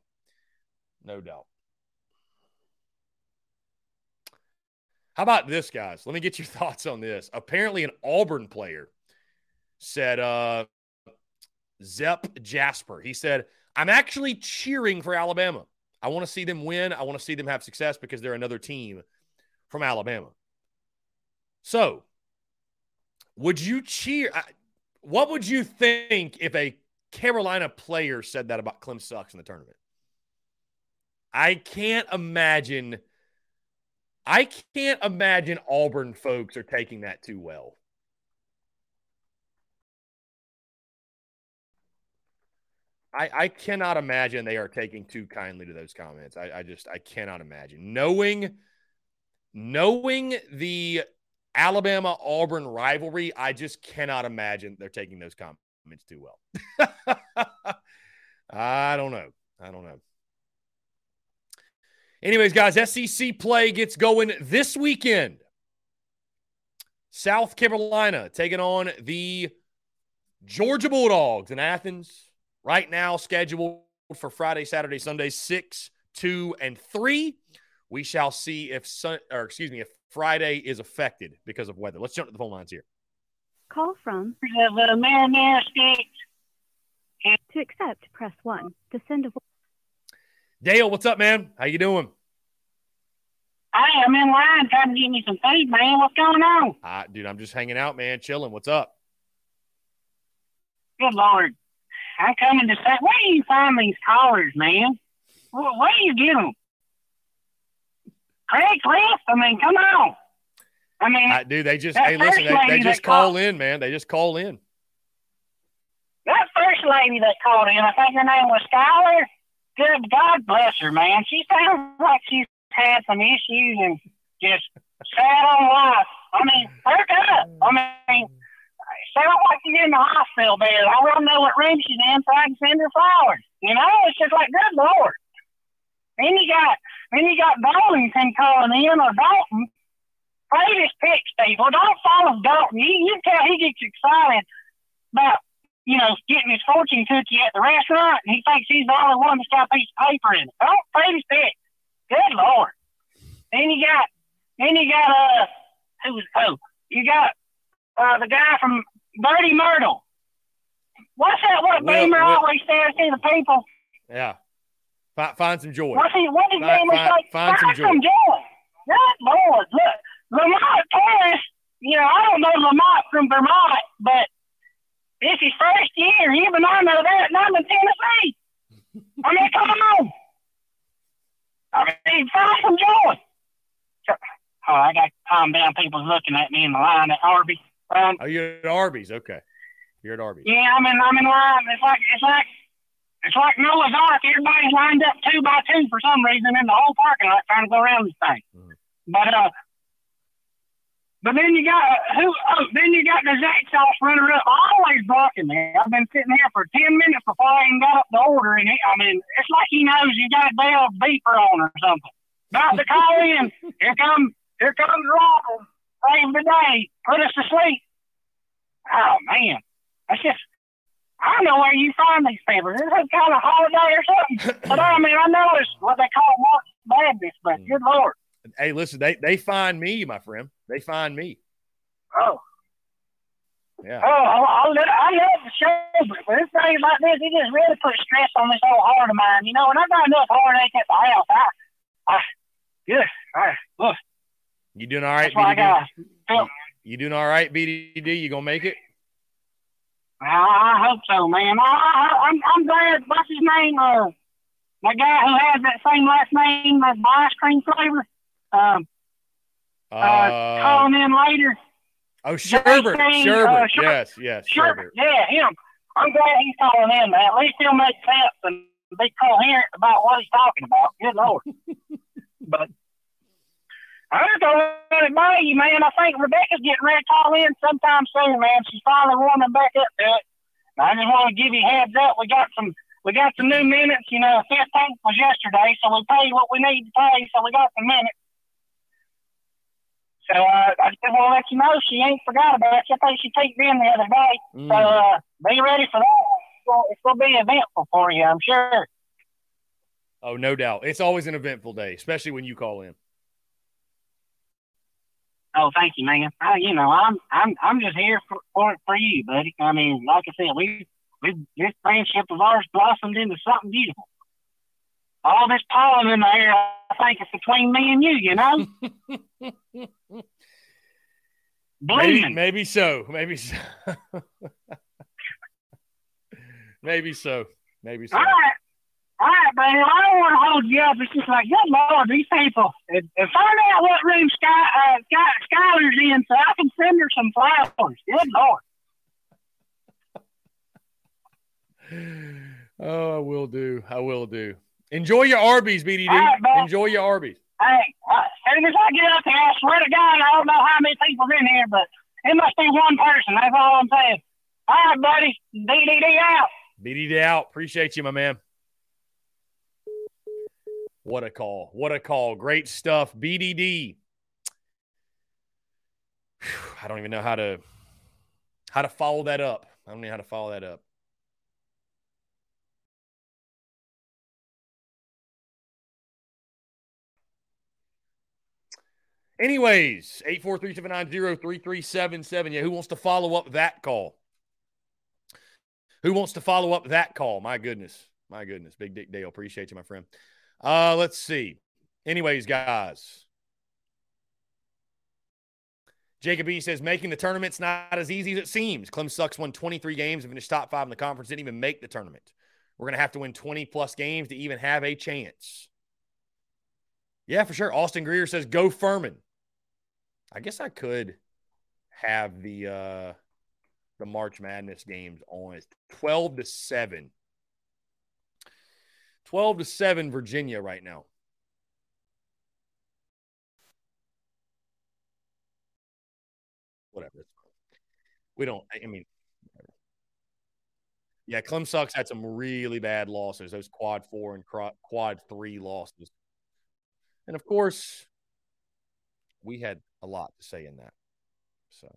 Speaker 1: No doubt. How about this, guys? Let me get your [laughs] thoughts on this. Apparently, an Auburn player said, uh, Zep Jasper, he said, I'm actually cheering for Alabama. I want to see them win. I want to see them have success because they're another team from Alabama. So, would you cheer? What would you think if a Carolina player said that about Clem sucks in the tournament? I can't imagine I can't imagine Auburn folks are taking that too well. I, I cannot imagine they are taking too kindly to those comments. I, I just I cannot imagine knowing knowing the Alabama Auburn rivalry. I just cannot imagine they're taking those comments too well. [laughs] I don't know. I don't know. Anyways, guys, SEC play gets going this weekend. South Carolina taking on the Georgia Bulldogs in Athens. Right now, scheduled for Friday, Saturday, Sunday, six, two, and three. We shall see if sun, or excuse me, if Friday is affected because of weather. Let's jump to the phone lines here.
Speaker 3: Call from
Speaker 7: the Marinara
Speaker 3: To accept, press one. To send a
Speaker 1: Dale, what's up, man? How you doing?
Speaker 7: Hey, I'm in line trying to get me some food, man. What's going on?
Speaker 1: Uh, dude, I'm just hanging out, man, chilling. What's up?
Speaker 7: Good Lord. I'm coming to say, where do you find these callers, man? Where, where do you get them? Craigslist? I mean, come on. I mean, uh,
Speaker 1: dude, they just, hey, listen, they, they just call in, man. They just call in.
Speaker 7: That first lady that called in, I think her name was Skylar. Good God bless her, man. She sounds like she's had some issues and just sad on life. I mean, perk up. I mean, sound like she's in the hospital bed. I want to know what room she's in so I can send her flowers. You know, it's just like, good Lord. Then you got, then you got Darlington calling in or Dalton. Play this Steve. Well, don't follow Dalton. You, you tell he gets excited about you know, getting his fortune cookie at the restaurant, and he thinks he's the only one that's got a piece of paper in it. Don't play his pick. Good Lord. Then you got, then you got, uh, who was, oh, you got, uh, the guy from Dirty Myrtle. What's that? What
Speaker 1: Will,
Speaker 7: Beamer Will. always says to the people?
Speaker 1: Yeah. Find, find some joy.
Speaker 7: What's he, what did find, Beamer
Speaker 1: find,
Speaker 7: say?
Speaker 1: Find, find some,
Speaker 7: some joy. Good Lord. Look, Lamont Paris, you know, I don't know Lamont from Vermont, but this is first year. Even I know that, and I'm in Tennessee. I mean, come on. I mean, find some joy. Oh, I got to calm down. People's looking at me in the line at Arby's. Um,
Speaker 1: oh, you're at Arby's. Okay. You're at Arby's.
Speaker 7: Yeah, I'm in, I'm in line. It's like, it's like, it's like Noah's Ark. Everybody's lined up two by two for some reason in the whole parking lot trying to go around this thing. Mm-hmm. But, uh, but then you got who? Oh, then you got the Zax sauce runner up, always blocking me. I've been sitting here for ten minutes before I even got up the order, and he, I mean, it's like he knows you got a Bell beeper on or something. About to call in. Here comes, here comes Ronald. Save the day, put us to sleep. Oh man, that's just. I don't know where you find these people. Is it some kind of holiday or something? [clears throat] but I mean, I know it's what they call March Madness, but mm. good lord.
Speaker 1: Hey, listen, they they find me, my friend. They find me.
Speaker 7: Oh. Yeah. Oh, I, I, I love the show, but this things like this, it just really puts stress on this old heart of mine. You know, and I got enough heartache at the house. I, I, good. All right, look.
Speaker 1: You doing all right, BDD? You, you doing all right, BDD? You gonna make it?
Speaker 7: I, I hope so, man. I, I, I'm I'm glad. What's his name? Uh, that guy who has that same last name as my ice cream flavor. Um, uh, uh, calling in later.
Speaker 1: Oh, Sherbert. Sherbert. Uh, yes, yes.
Speaker 7: Sherbert. Yeah, him. I'm glad he's calling in, man. At least he'll make sense and be coherent about what he's talking about. Good Lord. [laughs] but I just don't run it by you, man. I think Rebecca's getting ready to call in sometime soon, man. She's finally warming back up to it. I just want to give you a heads up. We got some we got some new minutes. You know, fifteenth was yesterday, so we paid what we need to pay, so we got some minutes. So uh, I just want to let you know she ain't forgot about you. I think she peeked in the other day. Mm. So uh, be ready for that. It's going to be eventful for you, I'm sure.
Speaker 1: Oh, no doubt. It's always an eventful day, especially when you call in.
Speaker 7: Oh, thank you, man. Uh, you know, I'm I'm I'm just here for, for for you, buddy. I mean, like I said, we we this friendship of ours blossomed into something beautiful. All this pollen in the air, I think it's between me and you. You know. [laughs]
Speaker 1: maybe, maybe so. Maybe so. [laughs] maybe so. Maybe so.
Speaker 7: All right. All right, buddy. I don't want to hold you up. It's just like, good Lord, these people. And, and find out what room Sky, uh, Sky, Skylar's in so I can send her some flowers. Good
Speaker 1: Lord. [sighs] Oh, I will do. I will do. Enjoy your Arby's, BDD. Right, Enjoy your Arby's.
Speaker 7: Hey, uh, as soon as I get up there, I swear to God, I don't know how many people's in here, but it must be one person. That's all I'm saying. All right, buddy. BDD out.
Speaker 1: BDD out. Appreciate you, my man. What a call. What a call. Great stuff. BDD. I don't even know how to how to follow that up. I don't know how to follow that up. Anyways, 843-790-3377. Yeah, who wants to follow up that call? Who wants to follow up that call? My goodness. My goodness. Big Dick Dale. Appreciate you, my friend. Uh, let's see. Anyways, guys. Jacob E says making the tournament's not as easy as it seems. Clem sucks won 23 games and finished top five in the conference. Didn't even make the tournament. We're gonna have to win 20 plus games to even have a chance. Yeah, for sure. Austin Greer says go Furman. I guess I could have the uh the March Madness games on. It's 12 to 7. 12 to 7 Virginia right now. Whatever. We don't I mean yeah, Clem Sucks had some really bad losses. Those quad four and quad three losses. And of course, we had a lot to say in that. So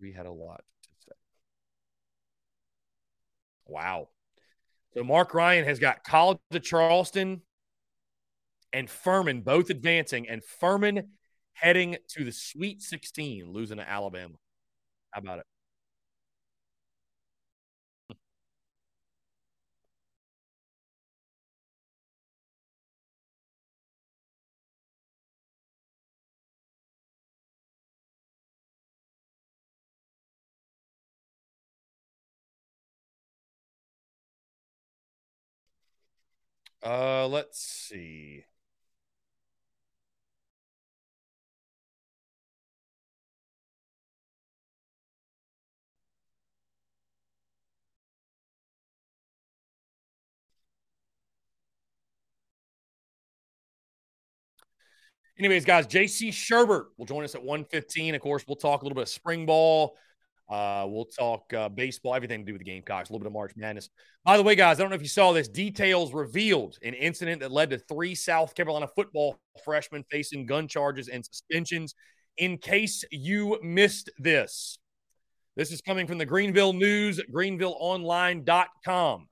Speaker 1: we had a lot. Wow. So Mark Ryan has got College of Charleston and Furman both advancing, and Furman heading to the Sweet 16, losing to Alabama. How about it? Uh, let's see. Anyways, guys, JC Shurburtt will join us at 115. Of course, we'll talk a little bit of spring ball. Uh, we'll talk uh, baseball, everything to do with the Gamecocks, a little bit of March Madness. By the way, guys, I don't know if you saw this. Details revealed an incident that led to three South Carolina football freshmen facing gun charges and suspensions. In case you missed this, this is coming from the Greenville News, greenvilleonline.com.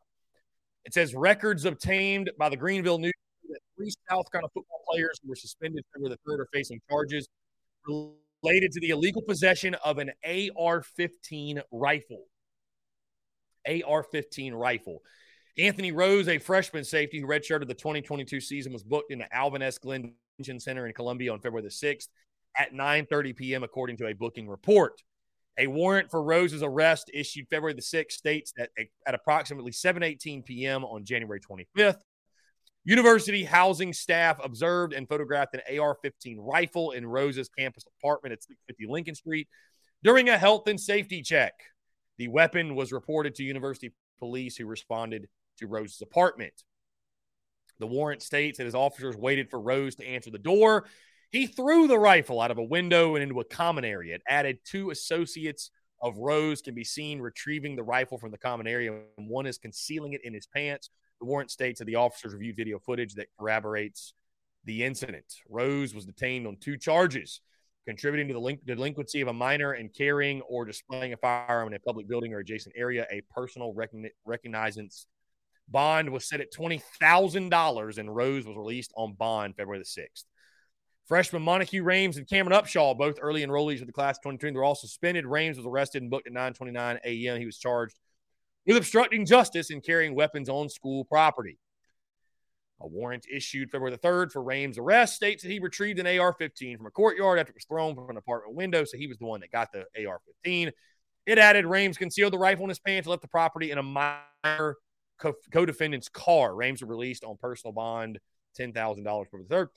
Speaker 1: It says records obtained by the Greenville News that three South Carolina football players who were suspended February the 3rd are facing charges related to the illegal possession of an AR 15 rifle. AR 15 rifle. Anthony Rose, a freshman safety who redshirted the 2022 season, was booked in the Alvin S. Glenn Center in Columbia on February the 6th at 9:30 p.m. according to a booking report. A warrant for Rose's arrest issued February the 6th states that at approximately 7:18 p.m. on January 25th, University housing staff observed and photographed an AR 15 rifle in Rose's campus apartment at 650 Lincoln Street during a health and safety check. The weapon was reported to university police who responded to Rose's apartment. The warrant states that as officers waited for Rose to answer the door, he threw the rifle out of a window and into a common area. It added two associates of Rose can be seen retrieving the rifle from the common area, and one is concealing it in his pants. The warrant states that the officers reviewed video footage that corroborates the incident. Rose was detained on two charges contributing to the delinquency of a minor and carrying or displaying a firearm in a public building or adjacent area. A personal recogn- recognizance bond was set at $20,000 and Rose was released on bond February the 6th. Freshman Monteque Rhames and Cameron Upshaw, both early enrollees of the class of 2020, were all suspended. Rhames was arrested and booked at 9:29 a.m. He was charged with obstructing justice and carrying weapons on school property. A warrant issued February the 3rd for Rhames' arrest states that he retrieved an AR 15 from a courtyard after it was thrown from an apartment window. So he was the one that got the AR 15. It added Rhames concealed the rifle in his pants left the property in a minor co defendant's car. Rhames was released on personal bond, $10,000 for the third.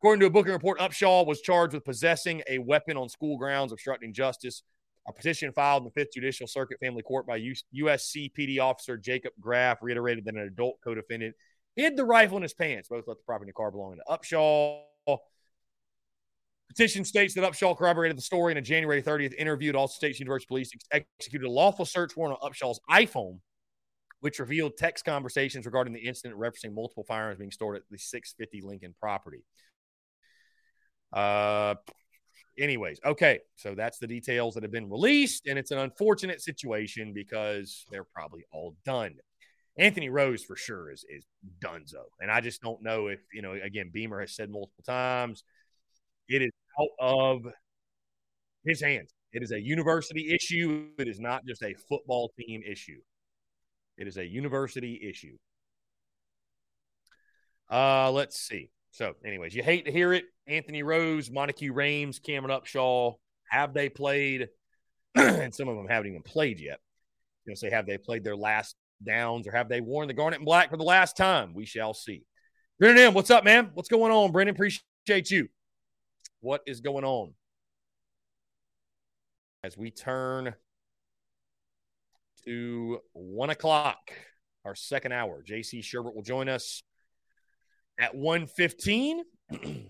Speaker 1: According to a booking report, Upshaw was charged with possessing a weapon on school grounds, obstructing justice, a petition filed in the Fifth Judicial Circuit Family Court by USC PD officer Jacob Graff reiterated that an adult co defendant hid the rifle in his pants. Both left the property car belonging to Upshaw. Petition states that Upshaw corroborated the story in a January 30th interview at All States University Police executed a lawful search warrant on Upshaw's iPhone, which revealed text conversations regarding the incident referencing multiple firearms being stored at the 650 Lincoln property. Uh, anyways, okay, so that's the details that have been released, and it's an unfortunate situation because they're probably all done. Anthony Rose for sure is is donezo, and I just don't know if you know. Again, Beamer has said multiple times it is out of his hands. It is a university issue. It is not just a football team issue. It is a university issue. Uh, let's see. So, anyways, you hate to hear it. Anthony Rose, Monteque Rhames, Cameron Upshaw, have they played? [clears throat] and some of them haven't even played yet. You know, say, have they played their last downs or have they worn the garnet and black for the last time? We shall see. Brendan what's up, man? What's going on, Brendan? Appreciate you. What is going on? As we turn to one o'clock, our second hour, JC Shurburtt will join us at 115. [clears throat]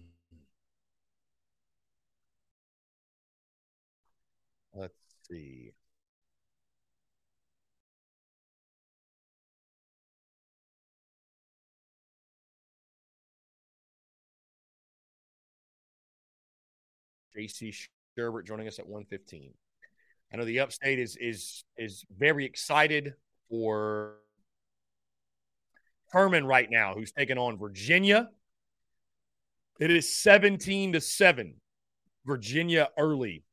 Speaker 1: Let's see. JC Shurburtt joining us at 115. I know the upstate is is is very excited for Furman right now, who's taking on Virginia. It is 17 to 7. Virginia early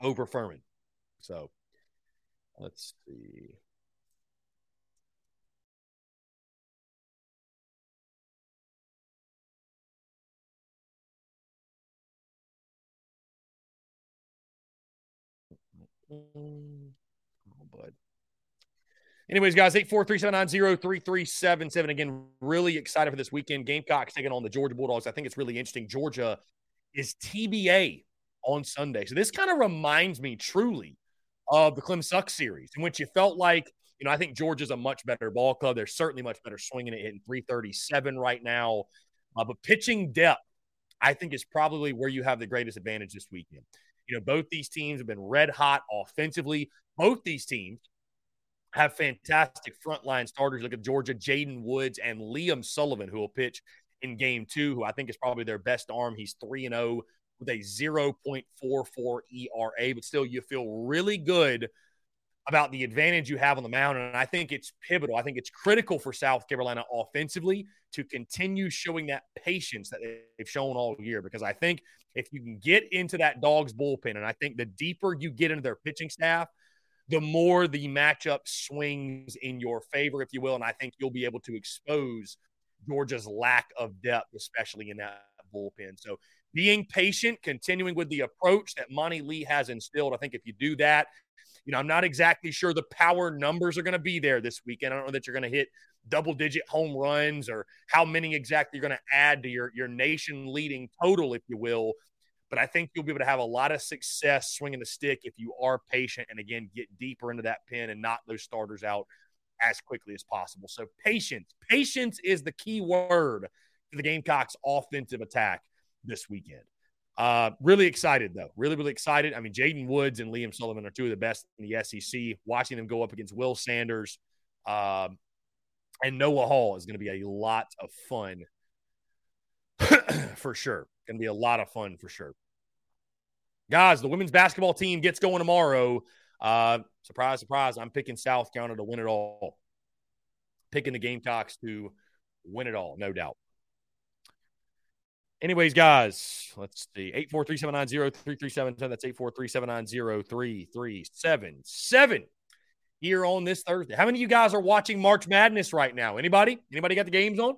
Speaker 1: over Furman. So let's see. Bud. Anyways, guys, 843-790-3377. Again, really excited for this weekend. Gamecocks taking on the Georgia Bulldogs. I think it's really interesting. Georgia is TBA on Sunday. So this kind of reminds me truly of the Clem Suck series, in which you felt like, you know, I think Georgia's a much better ball club. They're certainly much better swinging it, hitting 337 right now. Uh, but pitching depth, I think, is probably where you have the greatest advantage this weekend. You know, both these teams have been red hot offensively. Both these teams have fantastic frontline starters. Look at Georgia, Jaden Woods and Liam Sullivan, who will pitch in game two, who I think is probably their best arm. He's 3 and 0 with a 0.44 ERA, but still, you feel really good about the advantage you have on the mound. And I think it's pivotal. I think it's critical for South Carolina offensively to continue showing that patience that they've shown all year. Because I think if you can get into that dog's bullpen, and I think the deeper you get into their pitching staff, the more the matchup swings in your favor, if you will. And I think you'll be able to expose Georgia's lack of depth, especially in that bullpen. So being patient, continuing with the approach that Monte Lee has instilled. I think if you do that, you know, I'm not exactly sure the power numbers are going to be there this weekend. I don't know that you're going to hit double digit home runs or how many exactly you're going to add to your, your nation leading total, if you will. But I think you'll be able to have a lot of success swinging the stick if you are patient and again get deeper into that pin and knock those starters out as quickly as possible. So patience, patience is the key word for the Gamecocks' offensive attack this weekend. Uh, really excited though. Really, really excited. I mean, Jaden Woods and Liam Sullivan are two of the best in the SEC. Watching them go up against Will Sanders um, and Noah Hall is going to be a lot of fun [clears throat] for sure. Going to be a lot of fun for sure. Guys, the women's basketball team gets going tomorrow. Uh, surprise, surprise. I'm picking South Carolina to win it all. Picking the Gamecocks to win it all, no doubt. Anyways, guys, let's see. 843-790-3377. That's 843-790-3377. Here on this Thursday. How many of you guys are watching March Madness right now? Anybody? Anybody got the games on?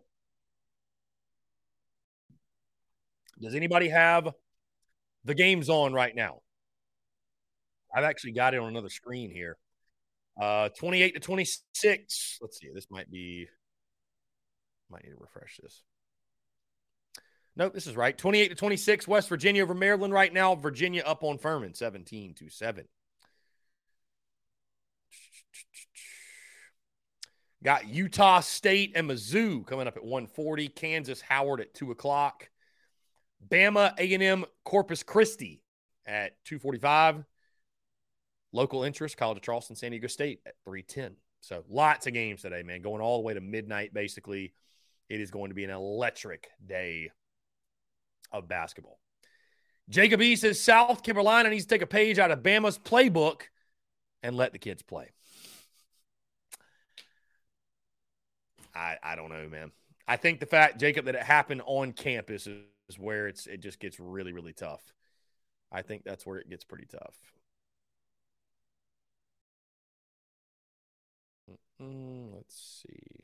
Speaker 1: Does anybody have the games on right now? I've actually got it on another screen here. Uh 28 to 26. Let's see. This might be might need to refresh this. Nope, this is right. 28 to 26, West Virginia over Maryland right now. Virginia up on Furman, 17 to 7. Got Utah State and Mizzou coming up at 140. Kansas Howard at 2 o'clock. Bama A&M Corpus Christi at 245. Local interest, College of Charleston, San Diego State at 310. So lots of games today, man. Going all the way to midnight, basically. It is going to be an electric day of basketball. Jacob E says South Carolina needs to take a page out of Bama's playbook and let the kids play. I, I don't know, man. I think the fact, Jacob, that it happened on campus is, is where it's it just gets really, really tough. I think that's where it gets pretty tough. Mm, let's see.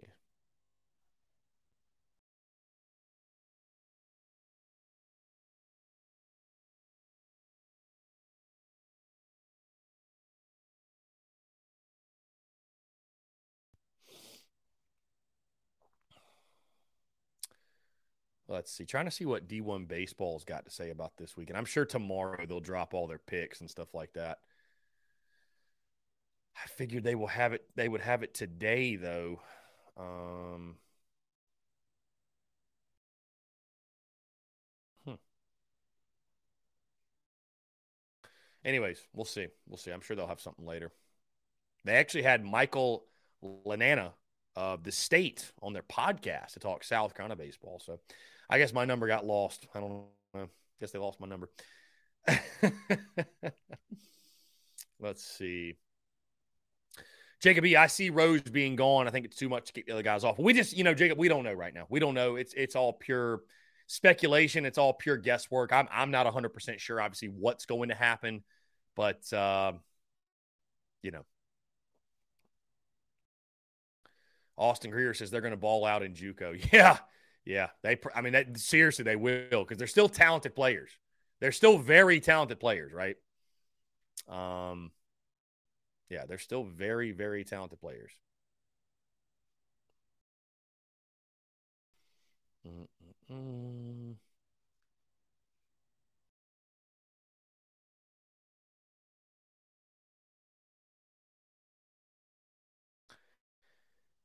Speaker 1: Let's see. Trying to see what D1 Baseball's got to say about this weekend. I'm sure tomorrow they'll drop all their picks and stuff like that. I figured they will have it. They would have it today, though. Um, hmm. Anyways, we'll see. We'll see. I'm sure they'll have something later. They actually had Michael Lananna of the state on their podcast to talk South Carolina baseball. So I guess my number got lost. I don't know. I guess they lost my number. [laughs] Let's see. Jacob E, I see Rose being gone. I think it's too much to keep the other guys off. We just, you know, Jacob, we don't know right now. We don't know. It's it's all pure speculation. It's all pure guesswork. I'm I'm not 100% sure obviously what's going to happen, but uh, you know. Austin Greer says they're going to ball out in JUCO. [laughs] Yeah. Yeah, they. I mean, that, seriously, they will because they're still talented players. They're still very talented players, right? Um, yeah, they're still very, very talented players. Mm-mm-mm.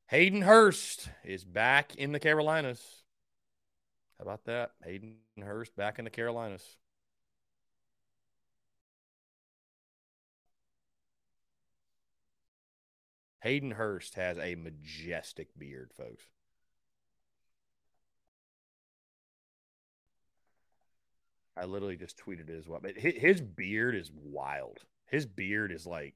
Speaker 1: Hayden Hurst is back in the Carolinas. How about that? Hayden Hurst back in the Carolinas. Hayden Hurst has a majestic beard, folks. I literally just tweeted it as well. But his beard is wild. His beard is like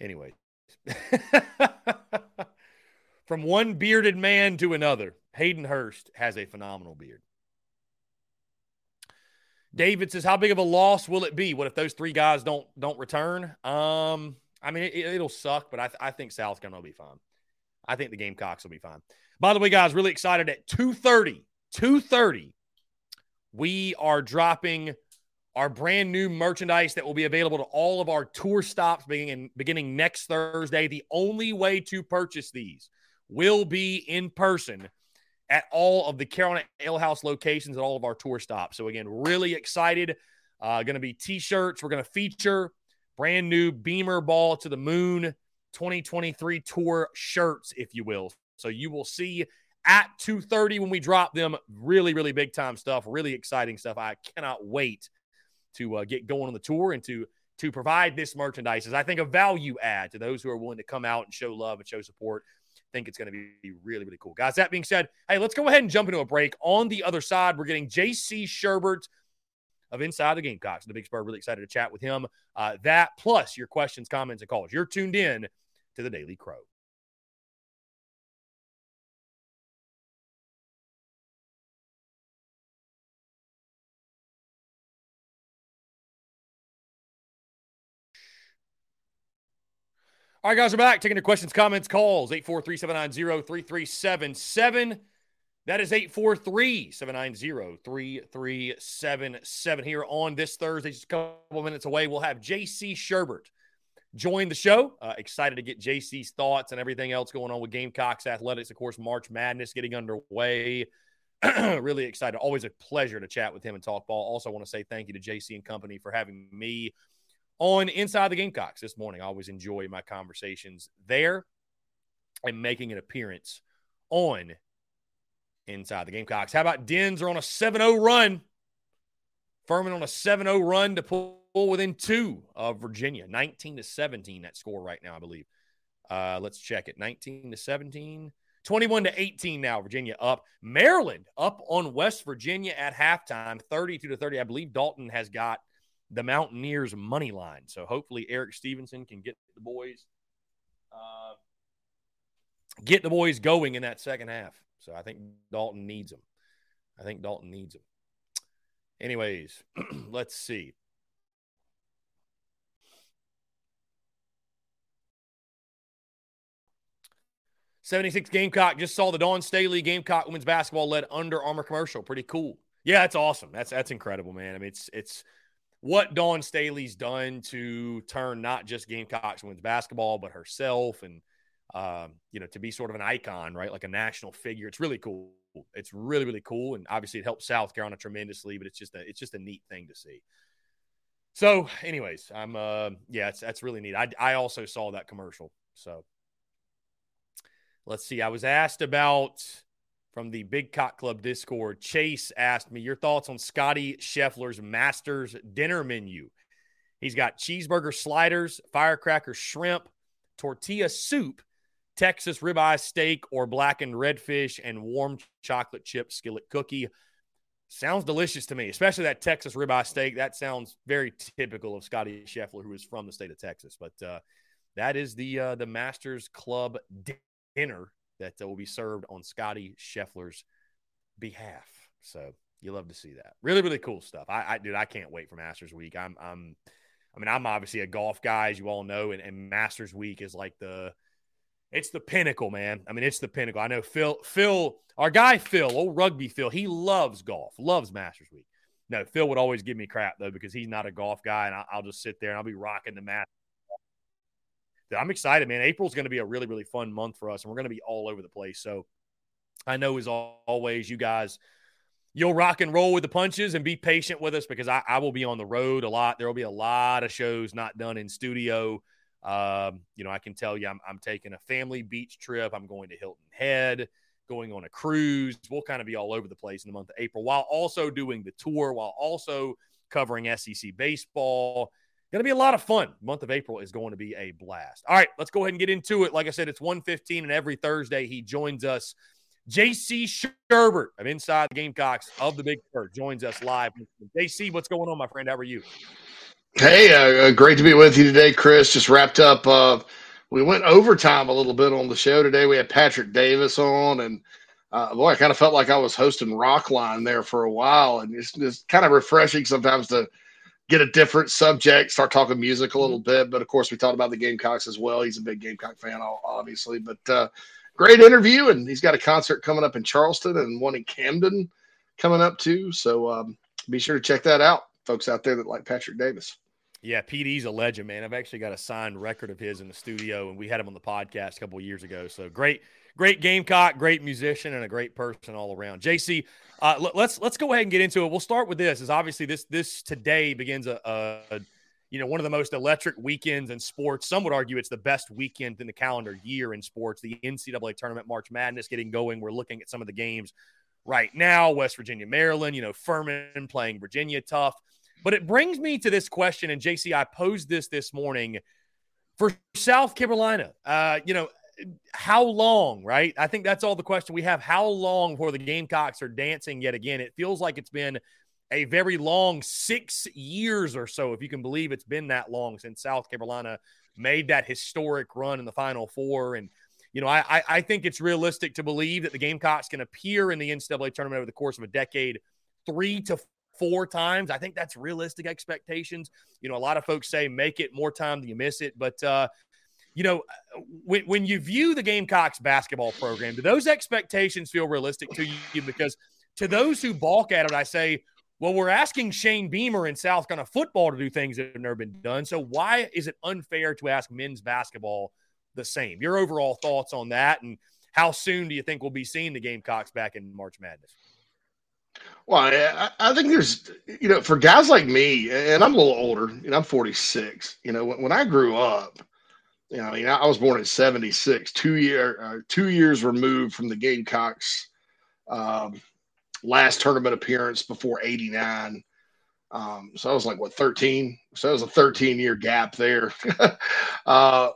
Speaker 1: Anyway, [laughs] from one bearded man to another, Hayden Hurst has a phenomenal beard. David says, "How big of a loss will it be? What if those three guys don't don't return? Um, I mean, it, will suck, but I, th- I think South Carolina will be fine. I think the Gamecocks will be fine. By the way, guys, really excited at 2.30, 2.30, we are dropping – our brand new merchandise that will be available to all of our tour stops beginning, beginning next Thursday. The only way to purchase these will be in person at all of the Carolina Ale House locations at all of our tour stops. So, again, really excited. Uh, going to be t shirts. We're going to feature brand new Beamer Ball to the Moon 2023 tour shirts, if you will. So, you will see at 2:30 when we drop them. Really, really big time stuff. Really exciting stuff. I cannot wait to uh, get going on the tour and to to provide this merchandise is I think a value add to those who are willing to come out and show love and show support. I think it's going to be really, really cool. Guys, that being said, hey, let's go ahead and jump into a break. On the other side, we're getting JC Shurburtt of Inside the Gamecocks. The Big Spur, really excited to chat with him. Uh, that plus your questions, comments, and calls. You're tuned in to the Daily Crow. All right, guys, we're back. Taking your questions, comments, calls. 843-790-3377. That is 843-790-3377 here on this Thursday. Just a couple minutes away, we'll have JC Shurburtt join the show. Uh, excited to get JC's thoughts and everything else going on with Gamecocks athletics. Of course, March Madness getting underway. [clears throat] really excited. Always a pleasure to chat with him and talk ball. Also, want to say thank you to JC and company for having me on Inside the Gamecocks this morning. I always enjoy my conversations there and making an appearance on Inside the Gamecocks. How about Dens are on a 7 0 run? Furman on a 7 0 run to pull within two of Virginia. 19 to 17, that score right now, I believe. Uh, let's check it 19 to 17. 21 to 18 now, Virginia up. Maryland up on West Virginia at halftime, 32 to 30. I believe Dalton has got the Mountaineers money line. So hopefully Erik Stevenson can get the boys uh, get the boys going in that second half. So I think Dalton needs them. I think Dalton needs them. Anyways, [clears throat] let's see. Seventy-six Gamecock just saw the Dawn Staley Gamecock women's basketball led Under Armour commercial. Pretty cool. Yeah, that's awesome. That's that's incredible, man. I mean, it's it's what Dawn Staley's done to turn not just Gamecocks women's basketball, but herself and, um, you know, to be sort of an icon, right? Like a national figure. It's really cool. It's really, really cool. And obviously it helps South Carolina tremendously, but it's just a, it's just a neat thing to see. So anyways, I'm, uh, yeah, it's, that's really neat. I, I also saw that commercial. So let's see. I was asked about, from the Big Cock Club Discord, Chase asked me your thoughts on Scotty Scheffler's Masters dinner menu. He's got cheeseburger sliders, firecracker shrimp, tortilla soup, Texas ribeye steak or blackened redfish, and warm chocolate chip skillet cookie. Sounds delicious to me, especially that Texas ribeye steak. That sounds very typical of Scotty Scheffler, who is from the state of Texas. But uh, that is the uh, the Masters Club dinner that uh, will be served on Scotty Scheffler's behalf. So you love to see that. Really, really cool stuff. I, I dude, I can't wait for Masters Week. I'm, I'm, I mean, I'm obviously a golf guy, as you all know, and, and Masters Week is like the, it's the pinnacle, man. I mean, it's the pinnacle. I know Phil, Phil, our guy Phil, old rugby Phil, he loves golf, loves Masters Week. No, Phil would always give me crap though because he's not a golf guy, and I'll, I'll just sit there and I'll be rocking the Masters. I'm excited, man. April's going to be a really, really fun month for us, and we're going to be all over the place. So I know, as always, you guys you'll rock and roll with the punches and be patient with us because I, I, will be on the road a lot. There will be a lot of shows not done in studio. Um, you know, I can tell you I'm, I'm, taking a family beach trip. I'm going to Hilton Head, going on a cruise. We'll kind of be all over the place in the month of April while also doing the tour, while also covering SEC baseball. Going to be a lot of fun. Month of April is going to be a blast. All right, let's go ahead and get into it. Like I said, it's 115 and every Thursday he joins us JC Shurburtt of Inside the Gamecocks of the Big Spur joins us live. JC, what's going on, my friend? How are you?
Speaker 8: Hey, uh, uh, great to be with you today, Chris. Just wrapped up. Uh, we went overtime a little bit on the show today. We had Patrick Davis on, and uh, boy, I kind of felt like I was hosting Rockline there for a while, and it's just kind of refreshing sometimes to get a different subject, start talking music a little bit. But of course, we talked about the Gamecocks as well. He's a big Gamecock fan, obviously, but uh, great interview, and he's got a concert coming up in Charleston and one in Camden coming up too. So um, be sure to check that out, folks out there that like Patrick Davis.
Speaker 1: Yeah, PD's a legend, man. I've actually got a signed record of his in the studio, and we had him on the podcast a couple of years ago. So great, great Gamecock, great musician, and a great person all around. JC, uh, let's let's go ahead and get into it. We'll start with this. Is obviously this this today begins a, a you know, one of the most electric weekends in sports. Some would argue it's the best weekend in the calendar year in sports. The NCAA tournament, March Madness getting going. We're looking at some of the games right now West Virginia, Maryland, you know, Furman playing Virginia tough. But it brings me to this question, and JC, I posed this this morning for South Carolina. Uh, you know, how long, right? I think that's all the question we have. How long before the Gamecocks are dancing yet again? It feels like it's been a very long six years or so, if you can believe it's been that long since South Carolina made that historic run in the Final Four. And, you know, I, I think it's realistic to believe that the Gamecocks can appear in the NCAA tournament over the course of a decade three to four times. I think that's realistic expectations. You know, a lot of folks say make it more time than you miss it. But, uh, you know, uh, when, when you view the Gamecocks basketball program, do those expectations feel realistic to you? Because to those who balk at it, I say, well, we're asking Shane Beamer in South Carolina football to do things that have never been done. So why is it unfair to ask men's basketball the same? Your overall thoughts on that, and how soon do you think we'll be seeing the Gamecocks back in March Madness?
Speaker 8: Well, I, I think there's, you know, for guys like me, and I'm a little older, you know, I'm 46. You know, when, when I grew up, you know, I mean, I was born in '76, two year, uh, two years removed from the Gamecocks. Um, last tournament appearance before 89. Um, so I was like, what, 13? So it was a 13 year gap there. [laughs] uh,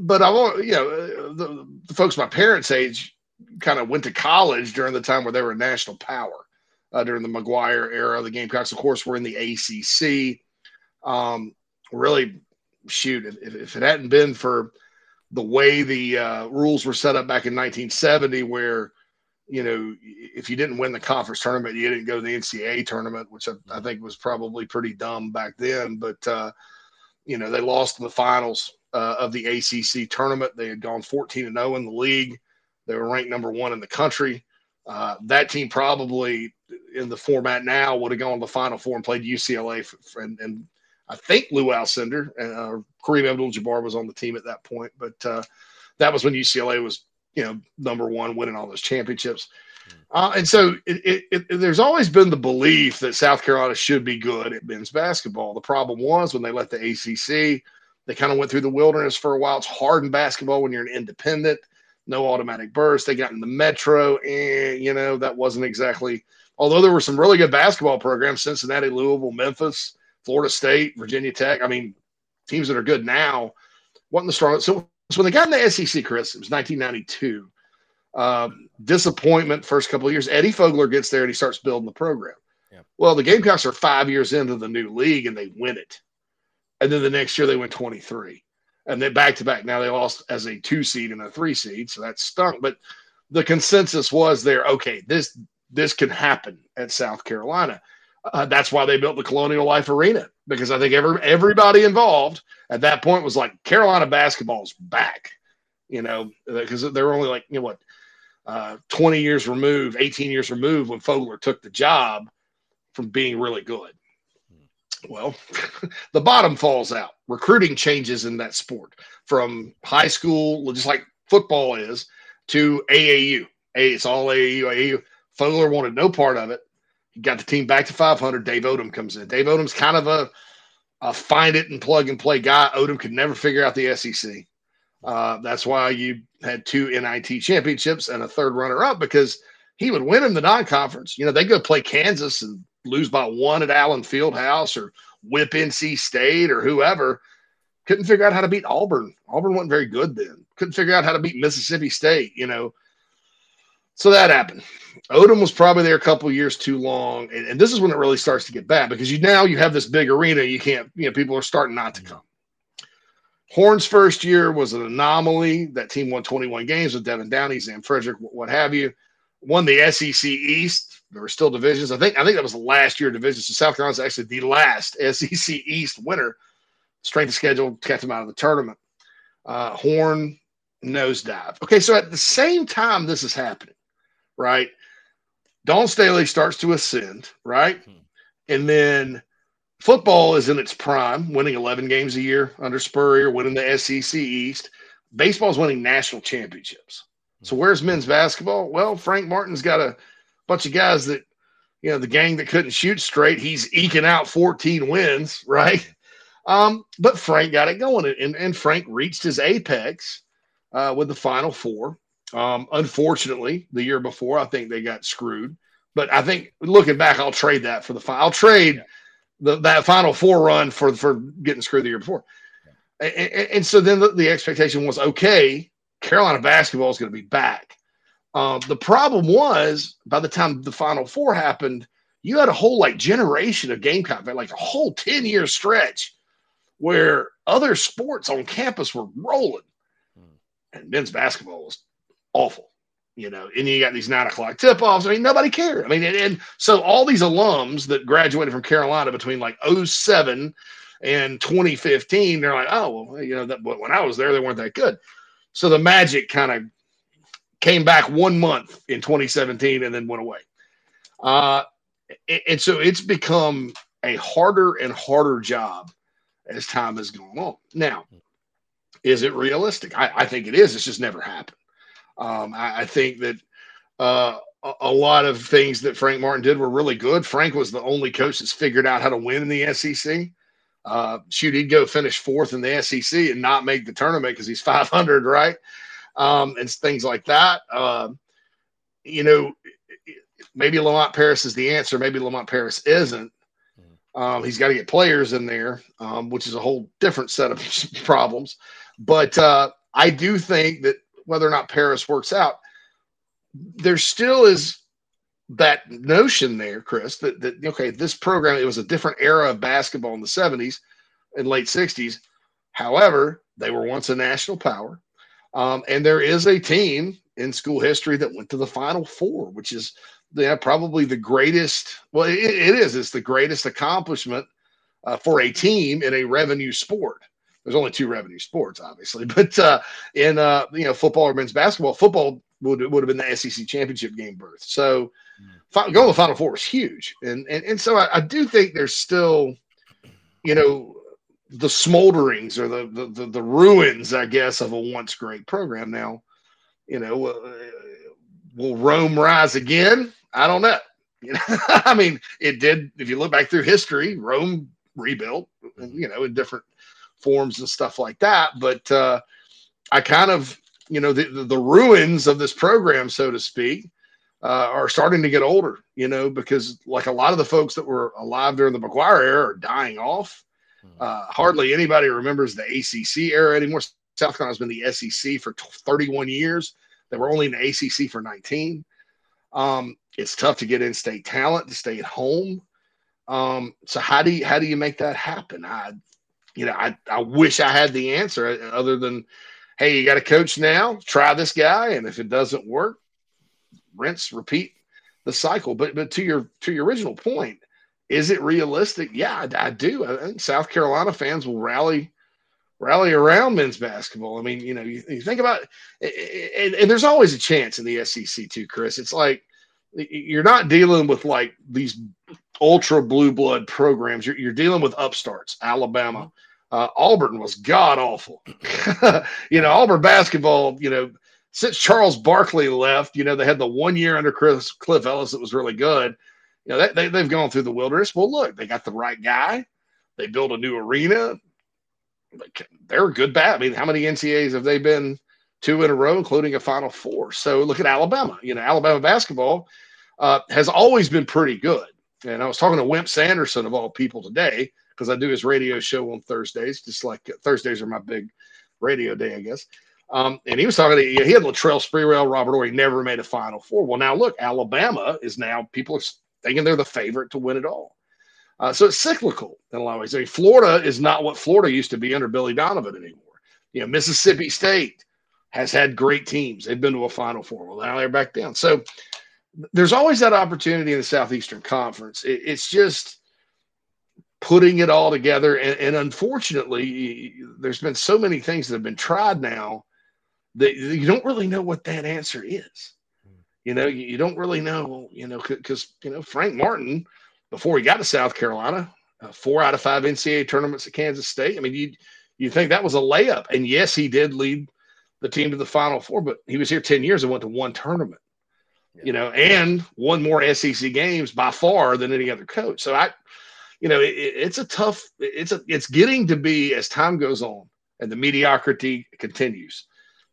Speaker 8: but I want, you know, the, the, folks my parents' age kind of went to college during the time where they were a national power uh, during the McGuire era. The Gamecocks, of course, were in the ACC. Um, really, shoot, if, if, it hadn't been for the way the uh, rules were set up back in 1970, where you know, if you didn't win the conference tournament, you didn't go to the NCAA tournament, which I, I think was probably pretty dumb back then. But uh, you know, they lost in the finals uh, of the ACC tournament. They had gone 14 and 0 in the league. They were ranked number one in the country. Uh, that team probably in the format now would have gone to the Final Four and played UCLA. And, and, I think Lou Alcindor and uh, Kareem Abdul-Jabbar was on the team at that point. But uh, that was when UCLA was you know, number one, winning all those championships. Hmm. Uh, and so it, it, it, there's always been the belief that South Carolina should be good at men's basketball. The problem was when they left the ACC, they kind of went through the wilderness for a while. It's hard in basketball when you're an independent, no automatic burst. They got in the metro, and you know that wasn't exactly. Although there were some really good basketball programs, Cincinnati, Louisville, Memphis, Florida State, Virginia Tech. I mean, teams that are good now wasn't the strongest. So so when they got in the SEC, Chris, it was 1992. Uh, disappointment first couple of years. Eddie Fogler gets there and he starts building the program. Yeah. Well, the Gamecocks are five years into the new league and they win it. And then the next year they went 23. And then back to back. Now they lost as a two seed and a three seed. So that stunk. But the consensus was there, okay, this this can happen at South Carolina. Uh, that's why they built the Colonial Life Arena because I think every everybody involved at that point was like Carolina basketball's back, you know, because they were only like you know what, uh, twenty years removed, eighteen years removed when Fogler took the job from being really good. Well, [laughs] the bottom falls out. Recruiting changes in that sport from high school, just like football is, to AAU. It's all AAU. AAU. Fogler wanted no part of it. He got the team back to 500. Dave Odom comes in. Dave Odom's kind of a, a find it and plug and play guy. Odom could never figure out the SEC. Uh, that's why you had two NIT championships and a third runner up because he would win in the non conference. You know, they go play Kansas and lose by one at Allen Fieldhouse or whip NC State or whoever. Couldn't figure out how to beat Auburn. Auburn wasn't very good then. Couldn't figure out how to beat Mississippi State, you know. So that happened. Odom was probably there a couple years too long, and, and, this is when it really starts to get bad because you now you have this big arena. You can't, you know, people are starting not to come. Horn's first year was an anomaly. That team won 21 games with Devan Downey, Zam Frederick, what have you. Won the SEC East. There were still divisions. I think I think that was the last year of divisions. So South Carolina's actually the last [laughs] SEC East winner. Strength of schedule kept them out of the tournament. Uh, Horn nosedive. Okay, so at the same time this is happening, right? Dawn Staley starts to ascend, right? Hmm. And then football is in its prime, winning 11 games a year under Spurrier, winning the SEC East. Baseball's winning national championships. So where's men's basketball? Well, Frank Martin's got a bunch of guys that, you know, the gang that couldn't shoot straight. He's eking out 14 wins, right? Um, but Frank got it going, and, and Frank reached his apex uh, with the Final Four. Um, unfortunately, the year before, I think they got screwed. But I think looking back, I'll trade that for the final. I'll trade yeah. the, that Final Four run for for getting screwed the year before. Yeah. And, and, and, so then the, the, expectation was okay. Carolina basketball is going to be back. Um, the problem was by the time the Final Four happened, you had a whole like generation of game Gamecock, like a whole ten year stretch where other sports on campus were rolling, hmm. and men's basketball was awful. You know, and you got these nine o'clock tip offs. I mean, nobody cared. I mean, and, and, so all these alums that graduated from Carolina between like 07 and 2015, they're like, oh, well, you know, that, when I was there, they weren't that good. So the magic kind of came back one month in 2017 and then went away. Uh, and so it's become a harder and harder job as time has gone on. Now, is it realistic? I, I think it is. It's just never happened. Um, I, I, think that uh, a, a, lot of things that Frank Martin did were really good. Frank was the only coach that's figured out how to win in the SEC. Uh, shoot, he'd go finish fourth in the SEC and not make the tournament because he's [laughs] 500, right? Um, and things like that. Uh, you know, maybe Lamont Paris is the answer. Maybe Lamont Paris isn't. Um, he's got to get players in there, um, which is a whole different set of [laughs] problems. But uh, I do think that whether or not Paris works out, there still is that notion there, Chris, that, that okay, this program, it was a different era of basketball in the 70s and late 60s. However, they were once a national power. Um, and there is a team in school history that went to the Final Four, which is yeah, probably the greatest. Well, it, it is. It's the greatest accomplishment uh, for a team in a revenue sport there's only two revenue sports, obviously, [laughs] but uh, in uh, you know football or men's basketball, football would would have been the SEC championship game berth. So mm. going to the Final Four is huge, and and and so I, I, do think there's still, you know, the smolderings or the, the the, the ruins, I guess, of a once great program. Now, you know, uh, will Rome rise again? I don't know. [laughs] You know, I mean, it did. If you look back through history, Rome rebuilt, you know, in different forms and stuff like that. But uh, I kind of, you know, the, the, the ruins of this program, so to speak, uh, are starting to get older, you know, because like a lot of the folks that were alive during the McGuire era are dying off. Hmm. Uh, hardly anybody remembers the ACC era anymore. South Carolina's been the SEC for 31 years. They were only in the ACC for 19. Um, it's tough to get in-state talent to stay at home. Um, so how do you how do you make that happen? I, you know, I, I wish I had the answer uh, other than, hey, you got a coach now, try this guy, and if it doesn't work, rinse, repeat the cycle. But but to your to your original point, is it realistic? Yeah, I, I do. I think South Carolina fans will rally rally around men's basketball. I mean, you know, you, you think about, and, and, there's always a chance in the SEC too, Chris. It's like you're not dealing with like these ultra blue blood programs. You're, you're dealing with upstarts. Alabama, uh, Auburn was god awful. [laughs] you know, Auburn basketball. You know, since Charles Barkley left, you know, they had the one year under Chris Cliff Ellis that was really good. You know, they, they, they've gone through the wilderness. Well, look, they got the right guy. They built a new arena they're a good bat. I mean, how many NCAAs have they been two in a row, including a Final Four? So look at Alabama. You know, Alabama basketball uh, has always been pretty good. And I was talking to Wimp Sanderson of all people today because I do his radio show on Thursdays, just like uh, Thursdays are my big radio day, I guess. Um, and he was talking to he had Latrell Sprewell, Robert Horry never made a Final Four. Well, now look, Alabama is now people are thinking they're the favorite to win it all. Uh, so it's cyclical in a lot of ways. I mean, Florida is not what Florida used to be under Billy Donovan anymore. You know, Mississippi State has had great teams. They've been to a Final Four. Well, now they're back down. So there's always that opportunity in the Southeastern Conference. It, it's just putting it all together. And, and, unfortunately, there's been so many things that have been tried now that you don't really know what that answer is. You know, you, you don't really know, you know, because, you know, Frank Martin – before he got to South Carolina, uh, four out of five NCAA tournaments at Kansas State. I mean, you you think that was a layup? And yes, he did lead the team to the Final Four, but he was here ten years and went to one tournament. Yeah. You know, and won more SEC games by far than any other coach. So I, you know, it, it's a tough. It's a it's getting to be as time goes on and the mediocrity continues.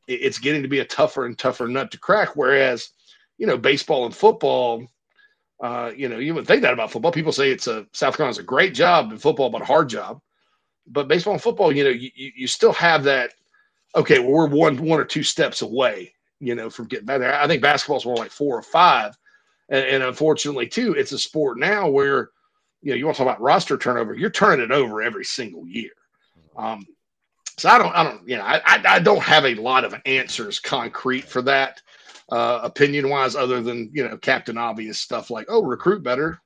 Speaker 8: It, it's getting to be a tougher and tougher nut to crack. Whereas, you know, baseball and football uh, you know, you would think that about football. People say it's a South Carolina's a great job in football, but a hard job. But baseball and football, you know, you, you still have that. Okay, well, we're one one or two steps away, you know, from getting there. I think basketball's more like four or five, and, and unfortunately, too, it's a sport now where, you know, you want to talk about roster turnover. You're turning it over every single year. Um, so I don't, I don't, you know, I, I, I don't have a lot of answers concrete for that uh, opinion wise, other than you know Captain Obvious stuff like oh recruit better,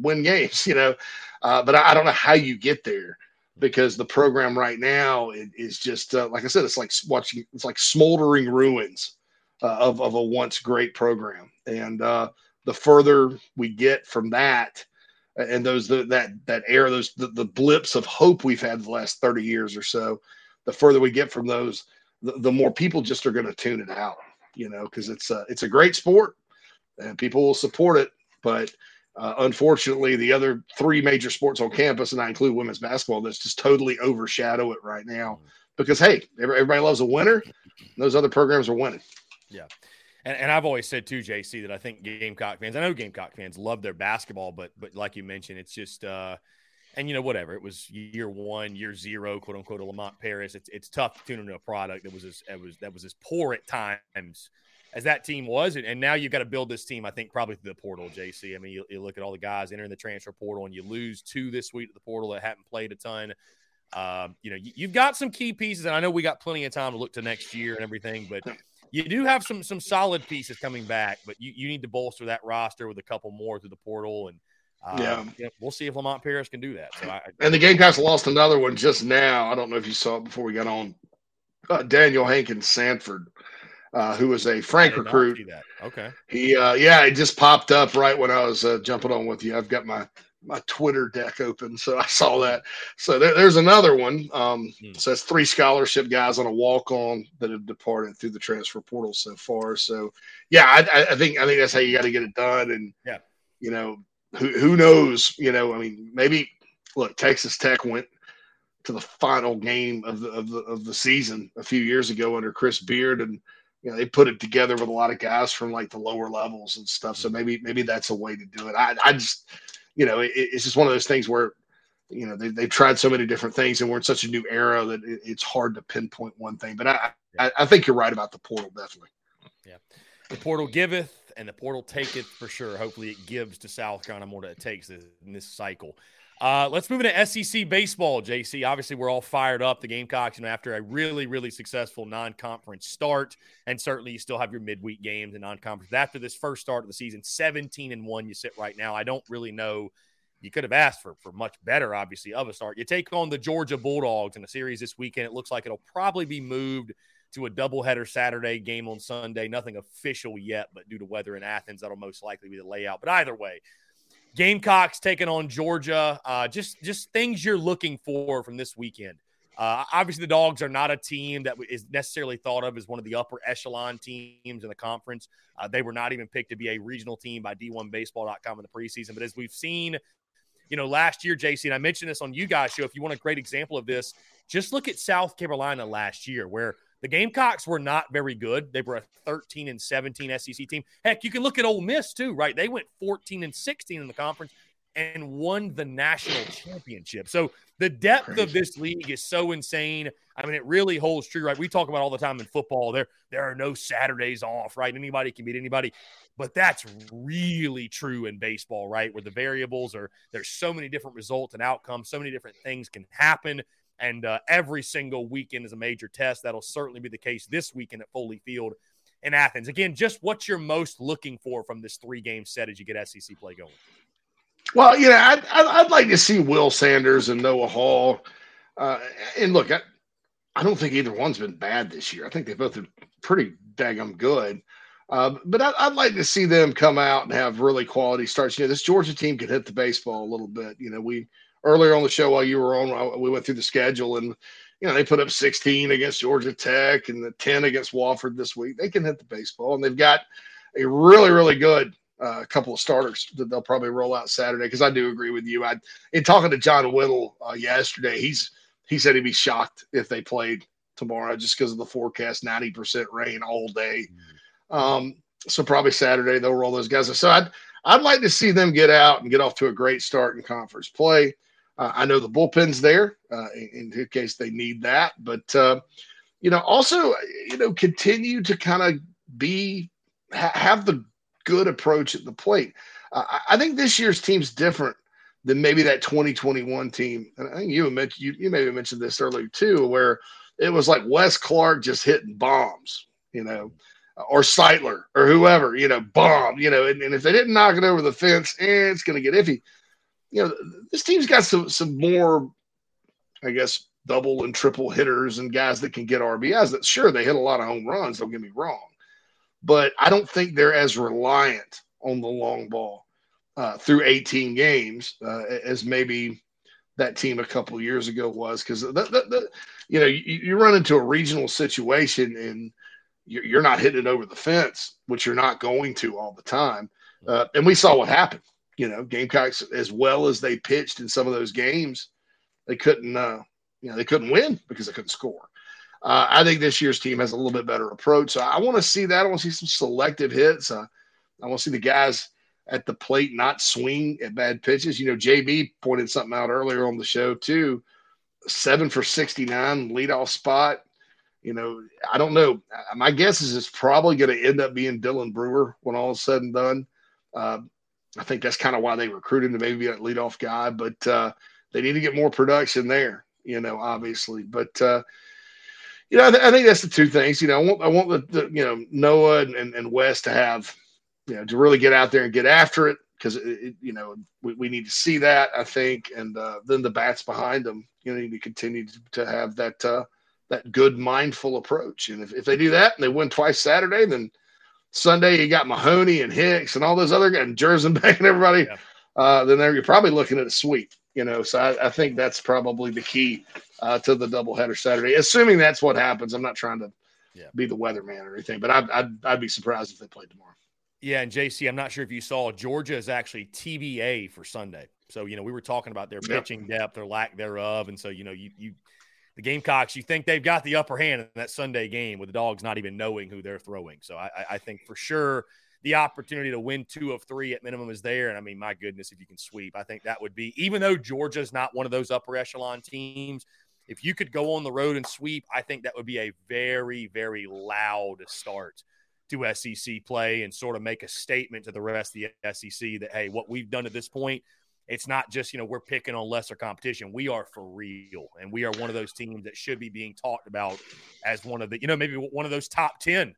Speaker 8: win games, [laughs] you know. Uh, but I, I, don't know how you get there because the program right now is just uh, like I said, it's like watching it's like smoldering ruins uh, of of a once great program, and uh, the further we get from that. And those the, that that era, those the, the blips of hope we've had the last thirty years or so, the further we get from those, the, the more people just are going to tune it out you know, because it's a, it's a great sport and people will support it. But uh, unfortunately, the other three major sports on campus, and I include women's basketball, that's just totally overshadow it right now. Because hey, everybody loves a winner. Those other programs are winning.
Speaker 1: Yeah. And, and I've always said too, JC, that I think Gamecock fans, I know Gamecock fans love their basketball, but but like you mentioned, it's just uh, and you know whatever it was year one, year zero, quote unquote, of Lamont Paris. It's it's tough to tune into a product that was as that was that was as poor at times as that team was, and, and now you've got to build this team. I think probably through the portal, JC. I mean, you, you, look at all the guys entering the transfer portal, and you lose two this week at the portal that haven't played a ton. Um, you know, you, have got some key pieces, and I know we got plenty of time to look to next year and everything, but you do have some some solid pieces coming back. But you, you need to bolster that roster with a couple more through the portal and uh, yeah. yeah. we'll see if Lamont Paris can do that. So I,
Speaker 8: and the Gamecocks lost another one just now. I don't know if you saw it before we got on. Uh, Daniel Hankins Sanford, uh, who was a Frank recruit.
Speaker 1: Okay.
Speaker 8: He, uh, yeah, it just popped up right when I was uh, jumping on with you. I've got my my Twitter deck open, so I saw that. So there, there's another one. Um, hmm. So that's three scholarship guys on a walk on that have departed through the transfer portal so far. So yeah, I, I think I think that's how you got to get it done. And
Speaker 1: yeah,
Speaker 8: you know, who who knows? You know, I mean, maybe look, Texas Tech went to the final game of the of the of the season a few years ago under Chris Beard, and you know they put it together with a lot of guys from like the lower levels and stuff. So maybe maybe that's a way to do it. I I just you know it, it's just one of those things where you know they they've tried so many different things and we're in such a new era that it, it's hard to pinpoint one thing. But I, I I think you're right about the portal definitely.
Speaker 1: Yeah. The portal giveth and the portal taketh for sure. Hopefully, it gives to South Carolina more than it takes in this cycle. Uh, let's move into SEC baseball, JC. Obviously, we're all fired up. The Gamecocks, you know, after a really, really successful non-conference start, and certainly you still have your midweek games and non-conference. After this first start of the season, 17 and one, you sit right now. I don't really know. You could have asked for for much better, obviously, of a start. You take on the Georgia Bulldogs in a series this weekend. It looks like it'll probably be moved to a doubleheader Saturday game on Sunday. Nothing official yet, but due to weather in Athens, that'll most likely be the layout. But either way, Gamecocks taking on Georgia. Uh, just just things you're looking for from this weekend. Uh, obviously, the Dogs are not a team that is necessarily thought of as one of the upper echelon teams in the conference. Uh, they were not even picked to be a regional team by D1Baseball.com in the preseason. But as we've seen, you know, last year, JC, and I mentioned this on you guys' show. If you want a great example of this, just look at South Carolina last year, where the Gamecocks were not very good. They were a 13 and 17 SEC team. Heck, you can look at Ole Miss too, right? They went 14 and 16 in the conference and won the national championship. So the depth Crazy. of this league is so insane. I mean, it really holds true, right? We talk about all the time in football. There, there are no Saturdays off, right? Anybody can beat anybody, but that's really true in baseball, right? Where the variables are there's so many different results and outcomes, so many different things can happen. And uh, every single weekend is a major test. That'll certainly be the case this weekend at Foley Field in Athens. Again, just what you're most looking for from this three game set as you get SEC play going.
Speaker 8: Well, you know, I'd, I'd like to see Will Sanders and Noah Hall. Uh, and look, I, I don't think either one's been bad this year. I think they both are pretty daggum good. Uh, but I, would like to see them come out and have really quality starts. You know, this Georgia team could hit the baseball a little bit. You know, we earlier on the show while you were on, we went through the schedule and you know they put up 16 against Georgia Tech and the 10 against Wofford this week. They can hit the baseball and they've got a really really good uh, couple of starters that they'll probably roll out Saturday. Because I do agree with you. I in talking to John Whittle uh, yesterday, he's he said he'd be shocked if they played tomorrow just because of the forecast 90% rain all day. Um, so probably Saturday they'll roll those guys. So I'd I'd like to see them get out and get off to a great start in conference play. Uh, I know the bullpen's there uh, in, in, case they need that, but uh, you know, also you know, continue to kind of be ha- have the good approach at the plate. I, I think this year's team's different than maybe that 2021 team. And I think you mentioned you, you maybe mentioned this earlier too, where it was like Wes Clark just hitting bombs, you know, or Sightler or whoever, you know, bomb, you know, and, and if they didn't knock it over the fence, eh, it's going to get iffy you know, this team's got some some more, I guess, double and triple hitters and guys that can get RBIs. That sure they hit a lot of home runs. Don't get me wrong, but I don't think they're as reliant on the long ball uh, through 18 games uh, as maybe that team a couple years ago was. Because you know you, you, run into a regional situation and you're not hitting it over the fence, which you're not going to all the time. Uh, and we saw what happened you know, Gamecocks as well as they pitched in some of those games, they couldn't, uh, you know, they couldn't win because they couldn't score. Uh, I think this year's team has a little bit better approach. So I want to see that. I want to see some selective hits. Uh, I want to see the guys at the plate not swing at bad pitches. You know, JB pointed something out earlier on the show too. Seven for 69 leadoff spot. You know, I don't know. My guess is it's probably going to end up being Dylan Brewer when all is said and done. Uh, I think that's kind of why they recruited to maybe be that leadoff guy, but uh, they need to get more production there, you know, obviously. But, uh, you know, I, th- I, think that's the two things. You know, I want, I want the, the you know, Noah and, and, and Wes to have, you know, to really get out there and get after it because, you know, we, we need to see that, I think. And uh, then the bats behind them, you know, need to continue to, to have that, uh, that good, mindful approach. And if, if they do that and they win twice Saturday, then – Sunday you got Mahoney and Hicks and all those other guys, and Jerzembeck [laughs] and everybody. Yeah. Uh, then there you're probably looking at a sweep. You know, so I, I think that's probably the key uh, to the doubleheader Saturday. Assuming that's what happens, I'm not trying to yeah. be the weatherman or anything, but I'd, I'd I'd be surprised if they played tomorrow.
Speaker 1: Yeah, and JC, I'm not sure if you saw Georgia is actually TBA for Sunday. So you know we were talking about their pitching depth or lack thereof, and so you know you you the Gamecocks, you think they've got the upper hand in that Sunday game with the dogs not even knowing who they're throwing. So I, I think for sure the opportunity to win two of three at minimum is there. And I mean, my goodness, if you can sweep, I think that would be, even though Georgia's not one of those upper echelon teams, if you could go on the road and sweep, I think that would be a very, very loud start to SEC play and sort of make a statement to the rest of the SEC that hey, what we've done at this point, it's not just you know we're picking on lesser competition. We are for real, and we are one of those teams that should be being talked about as one of the you know maybe one of those top ten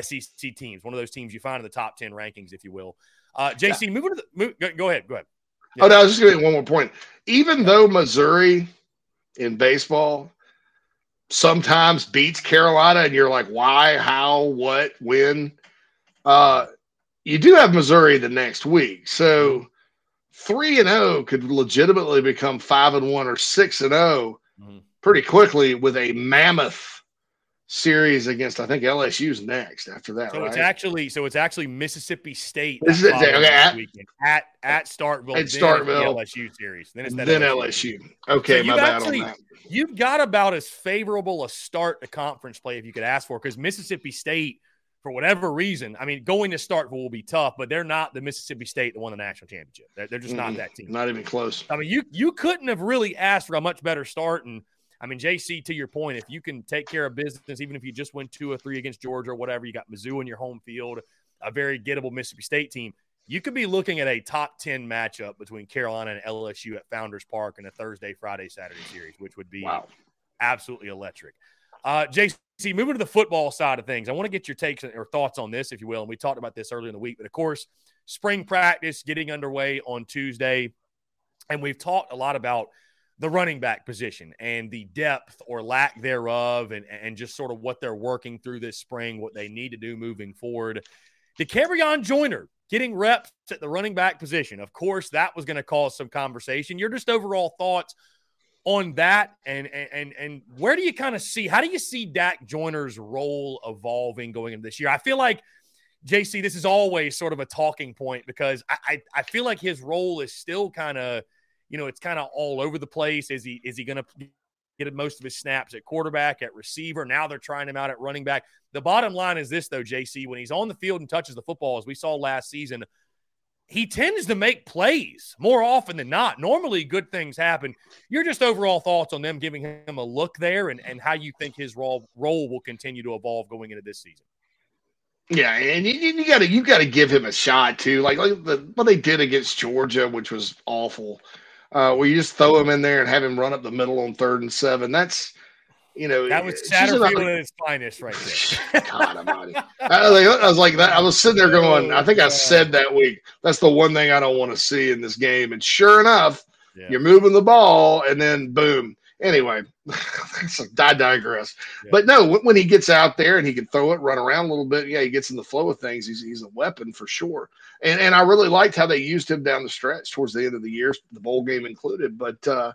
Speaker 1: SEC teams, one of those teams you find in the top ten rankings, if you will. Uh, JC, yeah. moving to the move, go, go ahead, go ahead.
Speaker 8: Yeah. Oh, no, I was just going to one more point. Even though Missouri in baseball sometimes beats Carolina, and you're like, why, how, what, when? Uh, you do have Missouri the next week, so three and zero oh could legitimately become five and one or six and 0 mm-hmm. pretty quickly with a mammoth series against I think LSU's next after that.
Speaker 1: So
Speaker 8: right?
Speaker 1: it's actually so it's actually Mississippi State
Speaker 8: this is it, okay, at,
Speaker 1: at at Starkville.
Speaker 8: At Starkville
Speaker 1: LSU series.
Speaker 8: Then it's then LSU. LSU. Okay, so my bad actually, on that.
Speaker 1: You've got about as favorable a start to conference play if you could ask for because Mississippi State, for whatever reason, I mean, going to Starkville will be tough, but they're not the Mississippi State that won the national championship. They're, they're just mm, not that team.
Speaker 8: Not even close.
Speaker 1: I mean, you you couldn't have really asked for a much better start and – I mean, JC, to your point, if you can take care of business, even if you just win two or three against Georgia or whatever, you got Mizzou in your home field, a very gettable Mississippi State team. You could be looking at a top 10 matchup between Carolina and LSU at Founders Park in a Thursday, Friday, Saturday series, which would be wow. absolutely electric. Uh, JC, moving to the football side of things, I want to get your takes or thoughts on this, if you will. And we talked about this earlier in the week, but of course, spring practice getting underway on Tuesday. And we've talked a lot about the running back position and the depth or lack thereof, and, and just sort of what they're working through this spring, what they need to do moving forward. Dakereon Joyner getting reps at the running back position. Of course, that was going to cause some conversation. Your just overall thoughts on that, and and and where do you kind of see? How do you see Dak Joyner's role evolving going into this year? I feel like. JC, this is always sort of a talking point because I, I, I feel like his role is still kind of you know, it's kind of all over the place. Is he is he going to get most of his snaps at quarterback, at receiver? Now they're trying him out at running back. The bottom line is this, though, JC, when he's on the field and touches the football, as we saw last season, he tends to make plays more often than not. Normally, good things happen. Your just overall thoughts on them giving him a look there and, and how you think his role, role will continue to evolve going into this season.
Speaker 8: Yeah, and you, you got to you got to give him a shot too, like like the, what they did against Georgia, which was awful uh, where you just throw him in there and have him run up the middle on third and seven. That's you know
Speaker 1: that was Satterfield at its finest right there. [laughs]
Speaker 8: God [laughs] Almighty! I, I was like that. I was sitting there going, I think I said that week. That's the one thing I don't want to see in this game. And sure enough, yeah. you're moving the ball, and then boom. Anyway, [laughs] I digress. Yeah. But no, when he gets out there and he can throw it, run around a little bit, yeah, he gets in the flow of things. He's he's a weapon for sure. And and I really liked how they used him down the stretch towards the end of the year, the bowl game included. But uh,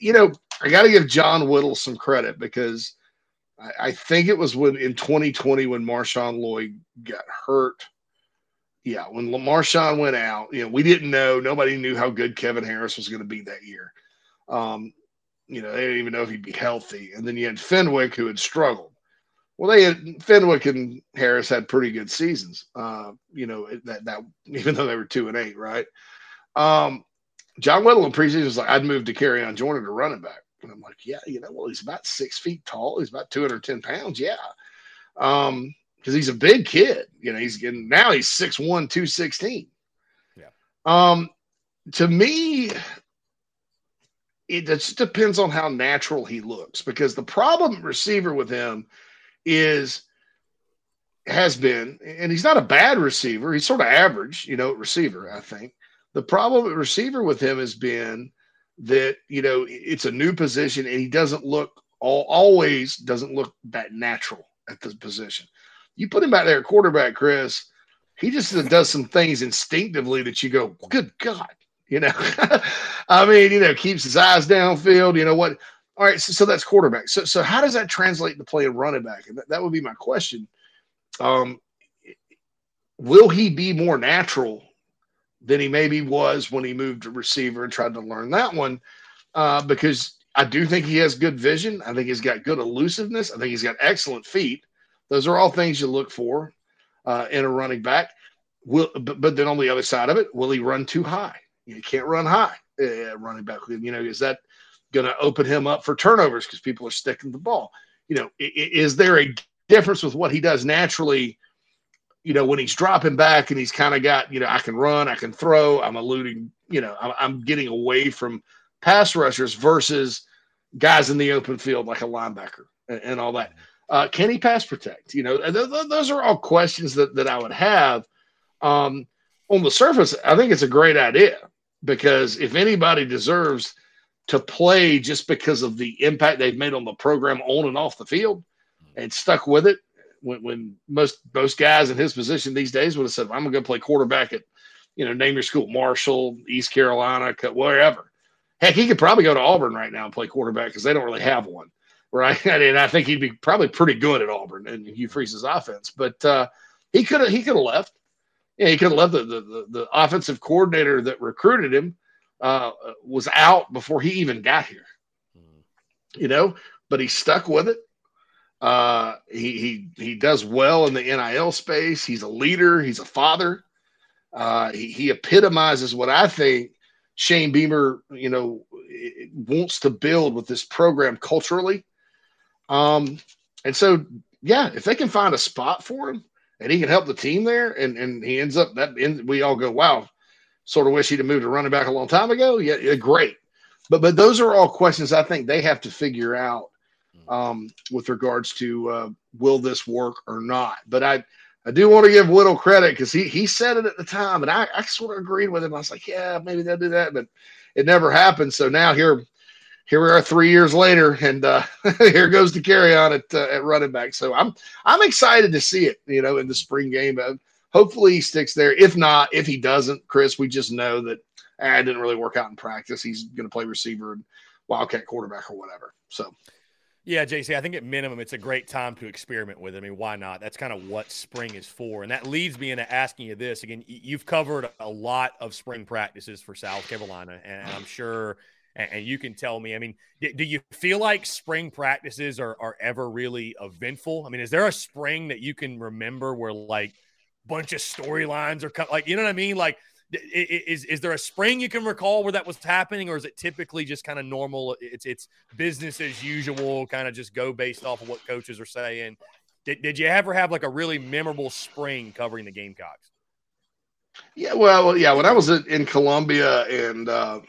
Speaker 8: you know, I got to give John Whittle some credit because I, I think it was when in 2020 when Marshawn Lloyd got hurt. Yeah, when Marshawn went out, you know, we didn't know. Nobody knew how good Kevin Harris was going to be that year. Um, you know, they didn't even know if he'd be healthy. And then you had Fenwick who had struggled. Well, they had Fenwick and Harris had pretty good seasons. Uh, you know, that that [laughs] even though they were two and eight, right? Um, John Whittle in preseason was like, I'd move Dakereon Joyner to running back. And I'm like, yeah, you know, well, he's about six feet tall. He's about 210 pounds. Yeah. Um, because he's a big kid. You know, he's getting now he's 6'1, 216. Yeah. Um, to me, it just depends on how natural he looks because the problem receiver with him is has been and he's not a bad receiver he's sort of average you know receiver i think the problem receiver with him has been that you know it's a new position and he doesn't look all, always doesn't look that natural at this position you put him back there at quarterback chris he just does some things instinctively that you go good god you know, [laughs] I mean, you know, keeps his eyes downfield. You know what? All right, so, so that's quarterback. So, so how does that translate to playing running back? And that, that would be my question. Um, will he be more natural than he maybe was when he moved to receiver and tried to learn that one? Uh, because I do think he has good vision. I think he's got good elusiveness. I think he's got excellent feet. Those are all things you look for uh, in a running back. Will, but, but then on the other side of it, will he run too high? You can't run high uh, running back. You know, is that going to open him up for turnovers because people are sticking the ball? You know, is there a difference with what he does naturally you know, when he's dropping back and he's kind of got, you know, I can run, I can throw, I'm eluding, you know, I'm, I'm getting away from pass rushers versus guys in the open field like a linebacker and, and all that. Uh, can he pass protect? You know, th- th- those are all questions that, that I would have. Um, on the surface, I think it's a great idea because if anybody deserves to play just because of the impact they've made on the program on and off the field and stuck with it, when, when most most guys in his position these days would have said, "I'm going to go play quarterback at, you know, name your school, Marshall, East Carolina, wherever." Heck, he could probably go to Auburn right now and play quarterback because they don't really have one, right? [laughs] And I think he'd be probably pretty good at Auburn and Hugh Freeze's offense. But uh, he could have he could have left. Yeah, he could have left. The, the, the offensive coordinator that recruited him uh, was out before he even got here. You know, but he stuck with it. Uh, he he he does well in the NIL space. He's a leader. He's a father. Uh, he, he epitomizes what I think Shane Beamer, you know, wants to build with this program culturally. Um, and so, yeah, if they can find a spot for him and he can help the team there, and and he ends up that, we all go, wow, sort of wish he'd have moved to running back a long time ago. Yeah, yeah great. But but those are all questions I think they have to figure out um, with regards to uh, will this work or not. But I I do want to give Whittle credit because he he said it at the time, and I, I sort of agreed with him. I was like, yeah, maybe they'll do that, but it never happened. So now here here we are three years later, and uh, [laughs] here goes the carry on at uh, at running back. So I'm I'm excited to see it, you know, in the spring game. Hopefully he sticks there. If not, if he doesn't, Chris, we just know that ah, it didn't really work out in practice. He's going to play receiver and wildcat quarterback or whatever. So
Speaker 1: yeah, JC, I think at minimum it's a great time to experiment with. It. I mean, why not? That's kind of what spring is for. And that leads me into asking you this again. You've covered a lot of spring practices for South Carolina, and I'm sure, and you can tell me. I mean, do you feel like spring practices are are ever really eventful? I mean, is there a spring that you can remember where like bunch of storylines are cut? like, you know what I mean? Like is is there a spring you can recall where that was happening, or is it typically just kind of normal? It's it's business as usual, kind of just go based off of what coaches are saying. Did, did you ever have like a really memorable spring covering the Gamecocks?
Speaker 8: Yeah, well, yeah. When I was in Columbia and uh,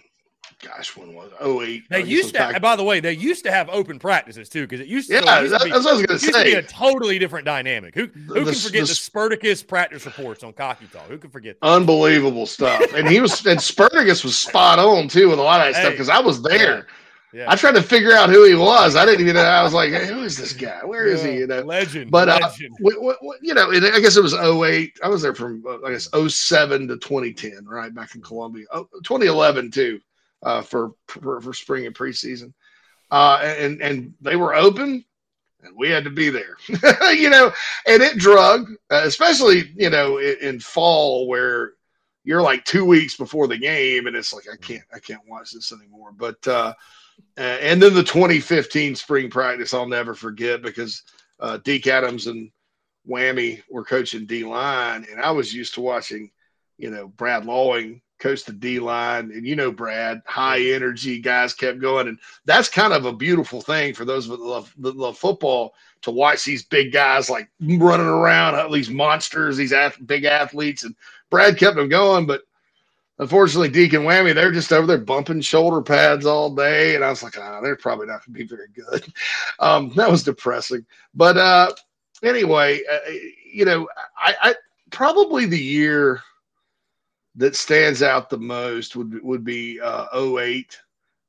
Speaker 8: gosh, when was it? 08.
Speaker 1: They used to, back... by the way, they used to have open practices too, because it used to,
Speaker 8: yeah,
Speaker 1: used to
Speaker 8: be, that's what I was going to say.
Speaker 1: be a totally different dynamic. Who who the, can forget the, the Spartacus practice reports on Cocky Talk? Who can forget?
Speaker 8: That? Unbelievable stuff. and he was, and Spartacus was spot on too with a lot of that hey, stuff because I was there. Yeah. Yeah. I tried to figure out who he was. I didn't even know. I was like, hey, who is this guy? Where is yeah. he? You know,
Speaker 1: legend.
Speaker 8: But
Speaker 1: uh, legend.
Speaker 8: you know, I guess it was 08. I was there from I guess 07 to 2010, right back in Columbia. Oh, 2011 too uh, for, for, for spring and preseason, uh, and and they were open, and we had to be there, [laughs] you know, and it drug, especially you know in, in, fall where you're like two weeks before the game, and it's like I can't I can't watch this anymore. But uh, and then the 2015 spring practice I'll never forget because uh, Deke Adams and Whammy were coaching D line, and I was used to watching, you know, Brad Lawing coach the D line, and you know Brad, high energy guys kept going, and that's kind of a beautiful thing for those that love, that love football to watch these big guys like running around, these monsters, these big athletes, and Brad kept them going, but unfortunately, Deacon Whammy, they're just over there bumping shoulder pads all day, and I was like, oh, they're probably not going to be very good. [laughs] Um, that was depressing, but uh, anyway, uh, you know, I, I probably the year that stands out the most would would be uh, 08,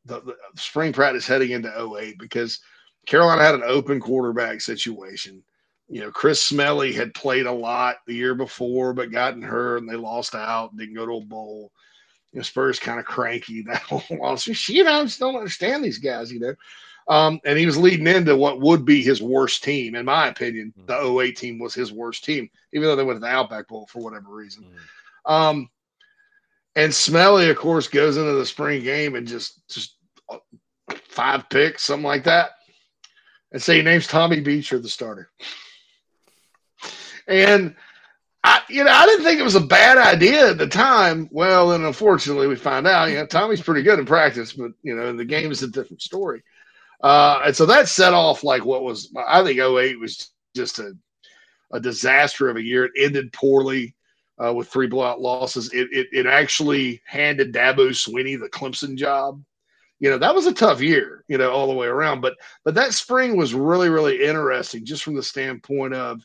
Speaker 8: the, the spring practice heading into 08, because Carolina had an open quarterback situation. You know, Chris Smelley had played a lot the year before, but gotten hurt and they lost out, didn't go to a bowl. You know, Spurs kind of cranky [laughs] that whole loss. You know, I just don't understand these guys, you know. Um, and he was leading into what would be his worst team, in my opinion. The 08 team was his worst team, even though they went to the Outback Bowl for whatever reason. Mm. Um, and Smelley, of course, goes into the spring game and just just five picks, something like that. And say he names Tommy Beecher the starter. And I, you know, I didn't think it was a bad idea at the time. Well, and unfortunately, we find out, you know, Tommy's pretty good in practice, but you know, the game is a different story. Uh, and so that set off like what was I think 08 was just a a disaster of a year. It ended poorly uh, with three blowout losses. It, it, it actually handed Dabo Swinney the Clemson job. You know that was a tough year, you know, all the way around. But but that spring was really really interesting, just from the standpoint of,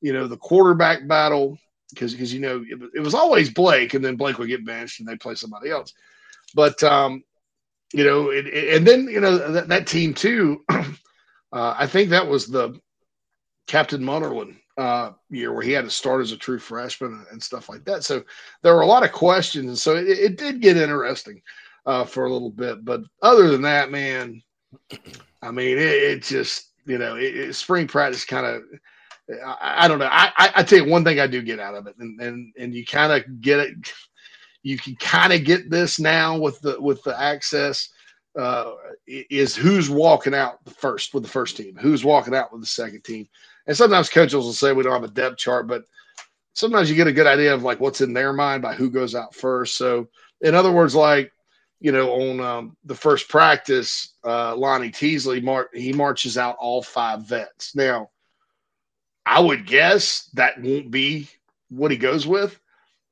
Speaker 8: you know, the quarterback battle because because you know it, it, was always Blake, and then Blake would get benched and they play somebody else. But um, you know, it, it, and then you know that, that team too. [clears throat] uh, I think that was the Captain Munnerlyn uh, year where he had to start as a true freshman and, stuff like that. So there were a lot of questions, and so it, it did get interesting uh, for a little bit. But other than that, man, I mean, it, it just you know, spring practice kind of. I, I, don't know. I, I, I tell you one thing I do get out of it, and and and you kind of get it. You can kind of get this now with the with the access. Uh, is who's walking out the first with the first team, who's walking out with the second team, and sometimes coaches will say we don't have a depth chart, but sometimes you get a good idea of like what's in their mind by who goes out first. So, in other words, like you know, on um, the first practice, uh, Lonnie Teasley mar- he marches out all five vets. Now, I would guess that won't be what he goes with,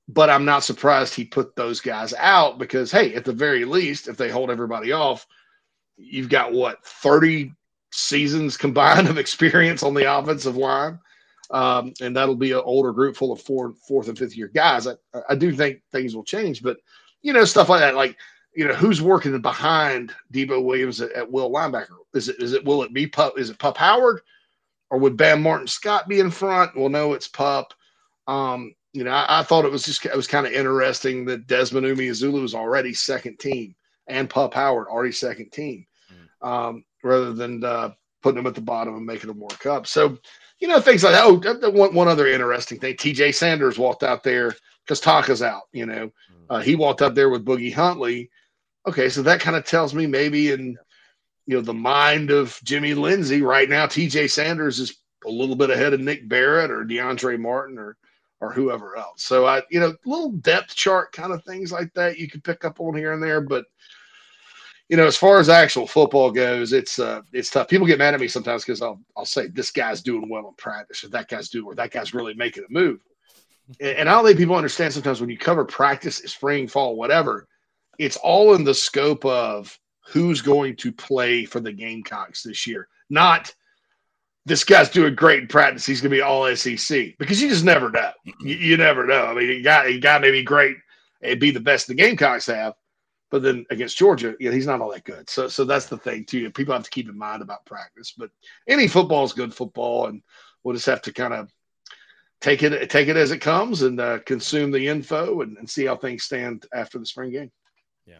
Speaker 8: but I'm not surprised he put those guys out because hey, at the very least, if they hold everybody off, you've got what 30 seasons combined of experience on the offensive line. Um, and that'll be an older group full of four, fourth and fifth year guys. I, I do think things will change, but you know, stuff like that, like, you know, who's working behind Debo Williams at, at will linebacker? Is it, is it, will it be Pup? Is it Pup Howard or would Bam Martin Scott be in front? Well, no, it's Pup. Um, you know, I, I, thought it was just, it was kind of interesting that Desmond Umeozulu was already second team and Pup Howard already second team. Mm. Um, rather than uh, putting them at the bottom and making them work up. So, you know, things like that. Oh, one, one other interesting thing. TJ Sanders walked out there because Taka's out, you know. Uh, he walked out there with Boogie Huntley. Okay, so that kind of tells me maybe in you know the mind of Jimmy Lindsey right now, TJ Sanders is a little bit ahead of Nick Barrett or DeAndre Martin or or whoever else. So I, you know, little depth chart kind of things like that you can pick up on here and there, but you know, as far as actual football goes, it's uh, it's tough. People get mad at me sometimes because I'll I'll say this guy's doing well in practice, or that guy's doing, or that guy's really making a move. And, and I don't think people understand sometimes when you cover practice, spring, fall, whatever, it's all in the scope of who's going to play for the Gamecocks this year, not this guy's doing great in practice. He's going to be all SEC because you just never know. You, you never know. I mean, he got he got maybe great and be the best the Gamecocks have, but then against Georgia, yeah, he's not all that good. So, so that's the thing too. People have to keep in mind about practice. But any football is good football, and we'll just have to kind of take it take it as it comes and uh, consume the info and, and see how things stand after the spring game.
Speaker 1: Yeah.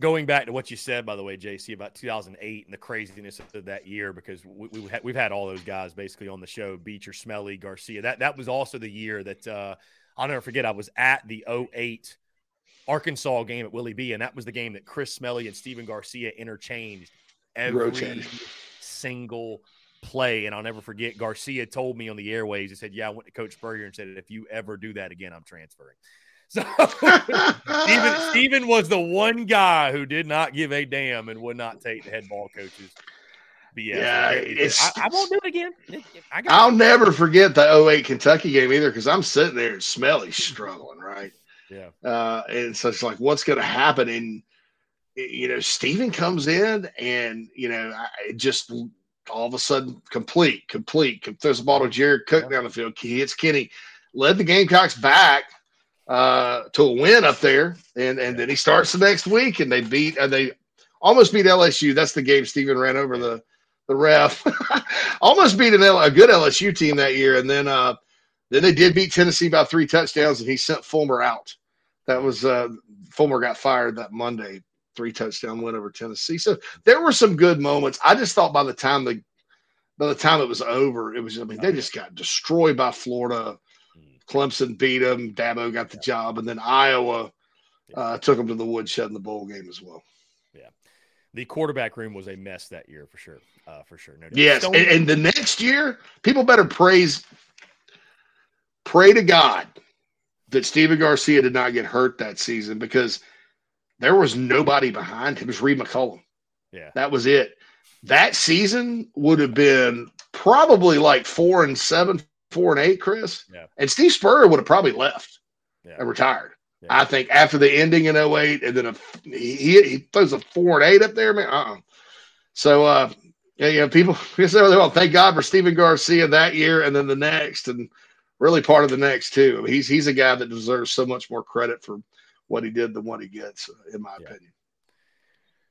Speaker 1: Going back to what you said, by the way, JC, about 2008 and the craziness of that year, because we, we had, we've had all those guys basically on the show, Beecher, Smelley, Garcia. That that was also the year that uh, I'll never forget. I was at the 08 Arkansas game at Willie B, and that was the game that Chris Smelley and Stephen Garcia interchanged every single play. And I'll never forget Garcia told me on the airways, he said, Yeah, I went to Coach Spurrier and said, If you ever do that again, I'm transferring. [laughs] So [laughs] Stephen, Stephen was the one guy who did not give a damn and would not take the head ball coaches. BS.
Speaker 8: Yeah, it's,
Speaker 1: I, I, won't do it again.
Speaker 8: I will never forget the 08 Kentucky game either because I'm sitting there and Smelley struggling, right?
Speaker 1: Yeah.
Speaker 8: Uh, and so it's like, what's going to happen? And, you know, Steven comes in and, you know, I just all of a sudden complete, complete, throws a ball to Jared Cook down the field. He hits Kenny, led the Gamecocks back uh, to a win up there. And, and then he starts the next week and they beat, and they almost beat LSU. That's the game Steven ran over the, the ref. [laughs] almost beat an L, a good LSU team that year. And then, uh, then they did beat Tennessee by three touchdowns, and he sent Fulmer out. That was uh, Fulmer got fired that Monday, three touchdown win over Tennessee. So there were some good moments. I just thought by the time the by the time it was over, it was I mean they just got destroyed by Florida. Clemson beat them. Dabo got the job, and then Iowa uh, took them to the woodshed in the bowl game as well.
Speaker 1: Yeah, the quarterback room was a mess that year for sure. Uh, for sure. No
Speaker 8: yes, and, and the next year, people better praise, pray to God that Stephen Garcia did not get hurt that season because there was nobody behind him. It was Reid McCollum.
Speaker 1: Yeah.
Speaker 8: That was it. That season would have been probably like four and seven, four and eight, Chris.
Speaker 1: Yeah.
Speaker 8: And Steve Spurrier would have probably left
Speaker 1: yeah.
Speaker 8: and retired. Yeah. I think after the ending in 08 and then a, he, he throws a four and eight up there, man. Uh-uh. So, uh, yeah, yeah, people, [laughs] well, thank God for Stephen Garcia that year and then the next and really part of the next too. He's, he's a guy that deserves so much more credit for what he did than what he gets, in my yeah. opinion.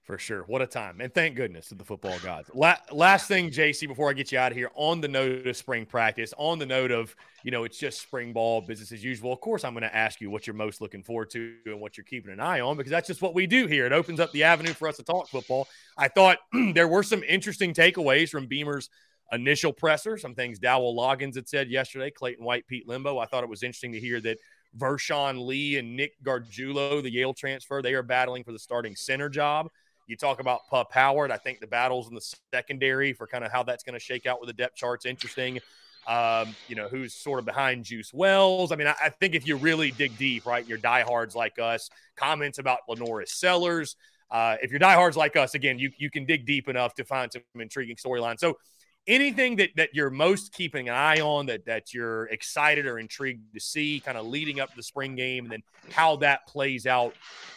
Speaker 1: For sure. What a time. And thank goodness to the football gods. La- last thing, JC, before I get you out of here, on the note of spring practice, on the note of, you know, it's just spring ball, business as usual. Of course, I'm going to ask you what you're most looking forward to and what you're keeping an eye on because that's just what we do here. It opens up the avenue for us to talk football. I thought [clears throat] there were some interesting takeaways from Beamer's initial presser, some things Dowell Loggins had said yesterday, Clayton White, Pete Lembo. I thought it was interesting to hear that Vershon Lee and Nick Gargiulo, the Yale transfer, they are battling for the starting center job. You talk about Pup Howard. I think the battles in the secondary for kind of how that's going to shake out with the depth chart's interesting. Um, you know, who's sort of behind Juice Wells. I mean, I, I, think if you really dig deep, right, your diehards like us, comments about LaNorris Sellers. Uh, if you're diehards like us, again, you, you can dig deep enough to find some intriguing storylines. So anything that that you're most keeping an eye on that that you're excited or intrigued to see kind of leading up to the spring game and then how that plays out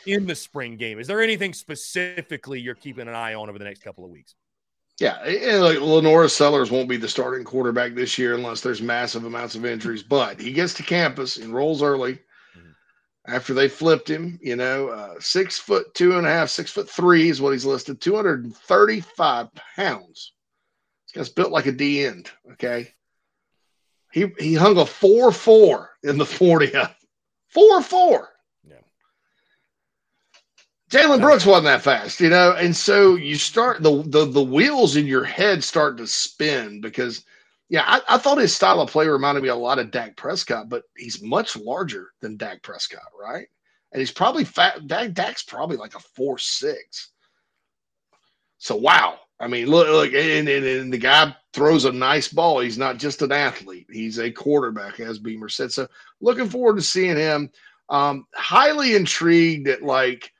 Speaker 1: in the spring game? Is there anything specifically you're keeping an eye on over the next couple of weeks?
Speaker 8: Yeah and like LaNorris Sellers won't be the starting quarterback this year unless there's massive amounts of injuries but he gets to campus and rolls early mm-hmm. after they flipped him you know uh, six foot two and a half six foot three is what he's listed 235 pounds guy's built like a D end. Okay. He he hung a four four in the 40. Four four. Yeah. Jalen Brooks wasn't that fast, you know, and so you start the the the wheels in your head start to spin because yeah, I, I thought his style of play reminded me a lot of Dak Prescott, but he's much larger than Dak Prescott, right? And he's probably fat. Dak, Dak's probably like a four six. So wow, I mean, look, look, and, and, and, the guy throws a nice ball. He's not just an athlete; he's a quarterback, as Beamer said. So, looking forward to seeing him. Um, highly intrigued at like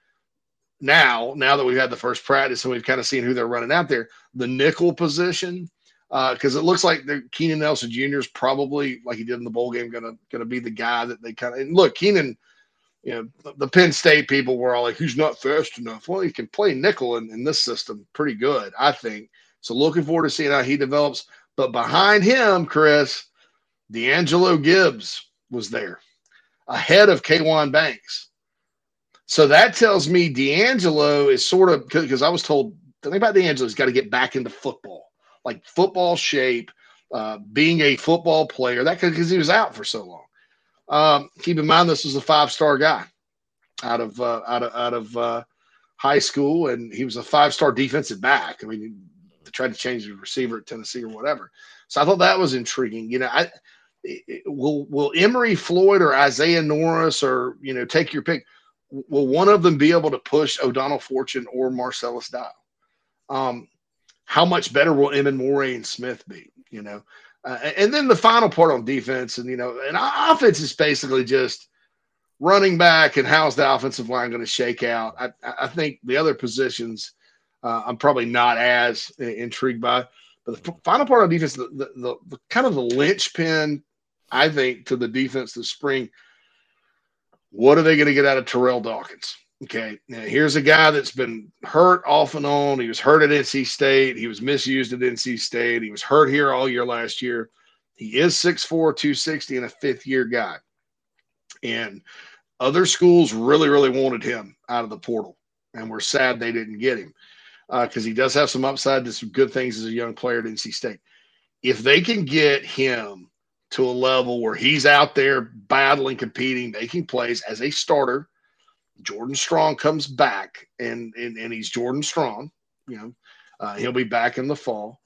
Speaker 8: now, now that we've had the first practice and we've kind of seen who they're running out there, the nickel position, Uh, because uh, it looks like the Keenan Nelson Jr. is probably like he did in the bowl game, gonna gonna be the guy that they kind of look. Keenan you know, the Penn State people were all like, "Who's not fast enough?" Well, he can play nickel in, in this system pretty good, I think. So looking forward to seeing how he develops. But behind him, Chris, D'Angelo Gibbs was there, ahead of Kwan Banks. So that tells me D'Angelo is sort of because I was told the thing about D'Angelo has got to get back into football, like football shape, uh, being a football player. That because he was out for so long. Um, keep in mind, this was a five star guy out of uh, out of out of uh, high school, and he was a five star defensive back. I mean, they tried to change the receiver at Tennessee or whatever. So I thought that was intriguing. You know, I will will Emory Floyd or Isaiah Norris or you know take your pick. Will one of them be able to push O'Donnell Fortune or Marcellus Dial? Um, how much better will Emmanwori Moray and Smith be? You know, uh, and then the final part on defense, and you know, and offense is basically just running back and how's the offensive line going to shake out. I, I think the other positions uh, I'm probably not as intrigued by. But the final part on defense, the, the, the, the kind of the linchpin, I think, to the defense this spring. What are they going to get out of Terrell Dawkins? Okay, now here's a guy that's been hurt off and on. He was hurt at NC State. He was misused at NC State. He was hurt here all year last year. He is 6'4, 260, and a fifth year guy. And other schools really, really wanted him out of the portal. And we're sad they didn't get him because uh, he does have some upside to some good things as a young player at NC State. If they can get him to a level where he's out there battling, competing, making plays as a starter Jordan Strong comes back, and and, and he's Jordan Strong. You know, uh, he'll be back in the fall.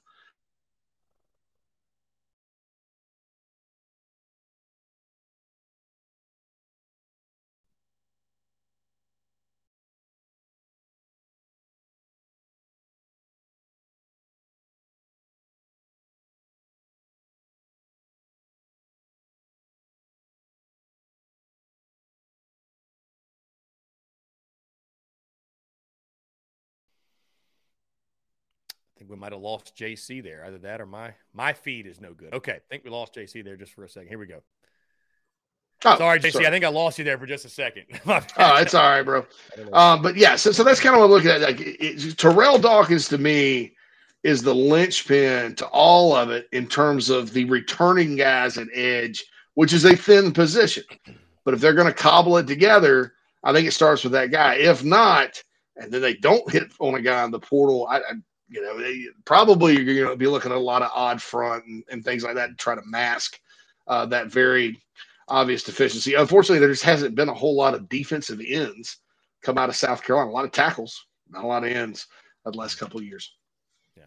Speaker 1: We might have lost JC there. Either that or my my feed is no good. Okay, I think we lost JC there just for a second. Here we go. Oh, sorry, JC. Sorry. I think I lost you there for just a second. [laughs]
Speaker 8: oh, it's all right, bro. Um, but yeah, so, so that's kind of what I'm looking at. Like it, Terrell Dawkins to me is the linchpin to all of it in terms of the returning guys at edge, which is a thin position. But if they're going to cobble it together, I think it starts with that guy. If not, and then they don't hit on a guy in the portal, I, I you know, they, probably you're going to be looking at a lot of odd front and, and things like that to try to mask uh, that very obvious deficiency. Unfortunately, there just hasn't been a whole lot of defensive ends come out of South Carolina. A lot of tackles, not a lot of ends the last couple of years.
Speaker 1: Yeah,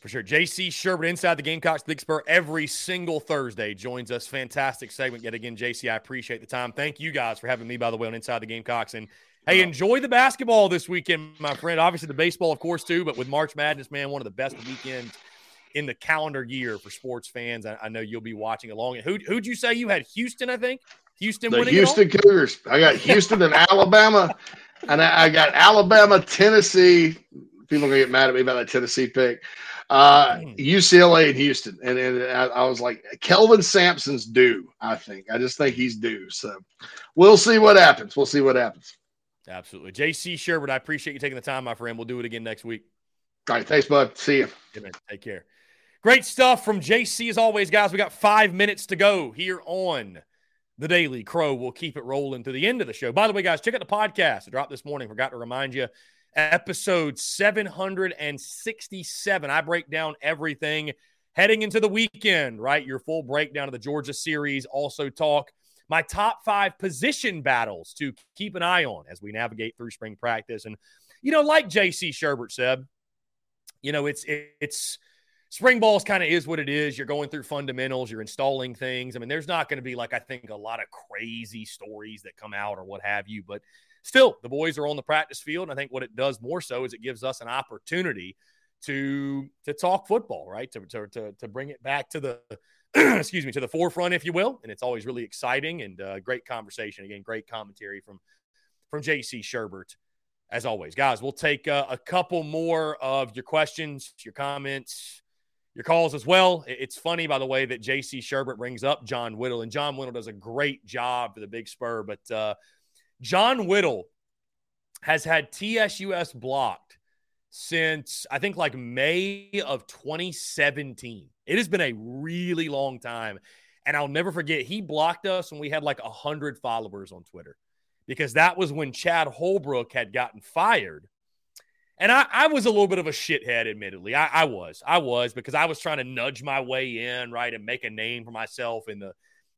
Speaker 1: for sure. JC Shurburtt inside the Gamecocks Big Spur every single Thursday joins us. Fantastic segment yet again, JC. I appreciate the time. Thank you guys for having me, by the way, on Inside the Gamecocks. And hey, enjoy the basketball this weekend, my friend. Obviously, the baseball, of course, too. But with March Madness, man, one of the best weekends in the calendar year for sports fans. I, I know you'll be watching along. And who who'd you say you had? Houston, I think. Houston
Speaker 8: the Houston Cougars. I got Houston and Alabama, and I, I, got Alabama, Tennessee. People are gonna get mad at me about that Tennessee pick. Uh, UCLA hmm. and Houston, and, and I, I, was like, Kelvin Sampson's due. I think. I just think he's due. So we'll see what happens. We'll see what happens.
Speaker 1: Absolutely, JC Shurburtt. I appreciate you taking the time, my friend. We'll do it again next week.
Speaker 8: All right, thanks, bud. See you.
Speaker 1: Take care. Great stuff from JC as always, guys. We got five minutes to go here on the Daily Crow. We'll keep it rolling to the end of the show. By the way, guys, check out the podcast. I dropped this morning. Forgot to remind you. Episode 767. I break down everything heading into the weekend, right? Your full breakdown of the Georgia series. Also, talk my top five position battles to keep an eye on as we navigate through spring practice. And, you know, like JC Shurburtt said, you know, it's, it's, spring balls kind of is what it is. You're going through fundamentals, you're installing things. I mean, there's not going to be like I think a lot of crazy stories that come out or what have you, but still, the boys are on the practice field, and I think what it does more so is it gives us an opportunity to to talk football, right? To to to, to bring it back to the [clears throat] excuse me to the forefront, if you will, and it's always really exciting and uh, great conversation. Again, great commentary from from JC Shurburtt. As always, guys, we'll take uh, a couple more of your questions, your comments, your calls as well. It's funny, by the way, that JC Shurburtt brings up John Whittle, and John Whittle does a great job for the Big Spur. But uh, John Whittle has had TSUS blocked since I think like May of 2017. It has been a really long time. And I'll never forget, he blocked us when we had like 100 followers on Twitter because that was when Chad Holbrook had gotten fired and I, I, was a little bit of a shithead, admittedly. I, I, was. I was because I was trying to nudge my way in, right, and make a name for myself in the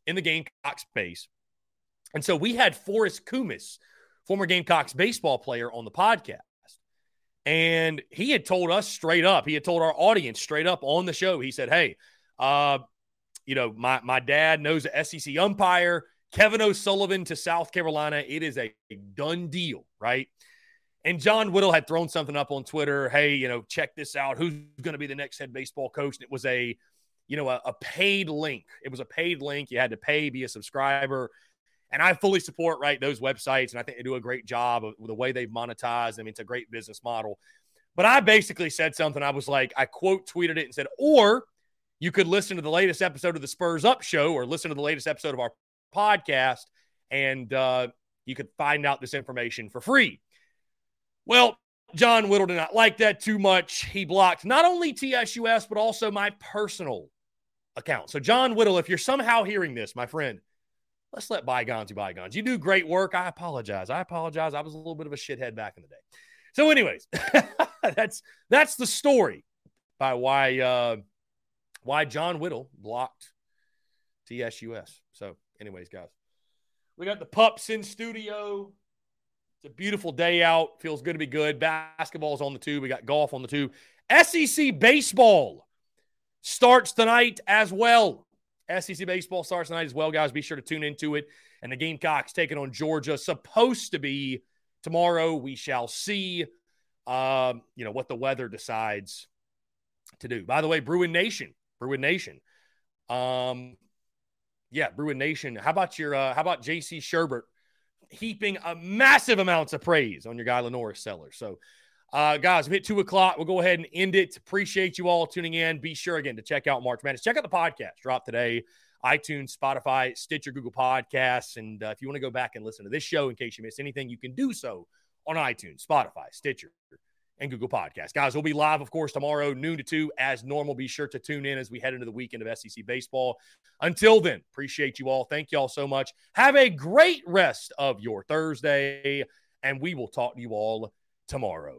Speaker 1: in the Gamecock space. And so we had Forrest Kumis, former Gamecocks baseball player, on the podcast. And he had told us straight up, he had told our audience straight up on the show, he said, Hey, uh, you know, my my dad knows the SEC umpire, Kevin O'Sullivan to South Carolina. It is a done deal, right? And John Whittle had thrown something up on Twitter. Hey, you know, check this out. Who's going to be the next head baseball coach? And it was a, you know, a, a, paid link. It was a paid link. You had to pay, be a subscriber. And I fully support right those websites, and I think they do a great job of the way they've monetized. I mean, it's a great business model. But I basically said something. I was like, I quote tweeted it and said, or you could listen to the latest episode of the Spurs Up Show, or listen to the latest episode of our podcast, and uh, you could find out this information for free. Well, John Whittle did not like that too much. He blocked not only TSUS, but also my personal account. So, John Whittle, if you're somehow hearing this, my friend, let's let bygones be bygones. You do great work. I apologize. I apologize. I was a little bit of a shithead back in the day. So, anyways, [laughs] that's that's the story by why uh, why John Whittle blocked TSUS. So, anyways, guys, we got the pups in studio. It's a beautiful day out. Feels good to be good. Basketball's on the two. We got golf on the two. SEC baseball starts tonight as well. SEC baseball starts tonight as well, guys. Be sure to tune into it. And the Gamecocks taking on Georgia. Supposed to be tomorrow. We shall see. Um, you know what the weather decides to do. By the way, Bruin Nation, Bruin Nation. Um, yeah, Bruin Nation. How about your? Uh, how about JC Shurburtt heaping a massive amounts of praise on your guy LaNorris Sellers. So Uh, guys, we hit two o'clock. We'll go ahead and end it. Appreciate you all tuning in. Be sure again to check out March Madness. Check out the podcast drop today iTunes, Spotify, Stitcher, Google Podcasts. And uh, if you want to go back and listen to this show in case you missed anything, you can do so on iTunes, Spotify, Stitcher, and Google Podcasts. Guys, we'll be live, of course, tomorrow, noon to 2, as normal. Be sure to tune in as we head into the weekend of SEC baseball. Until then, appreciate you all. Thank you all so much. Have a great rest of your Thursday, and we will talk to you all tomorrow.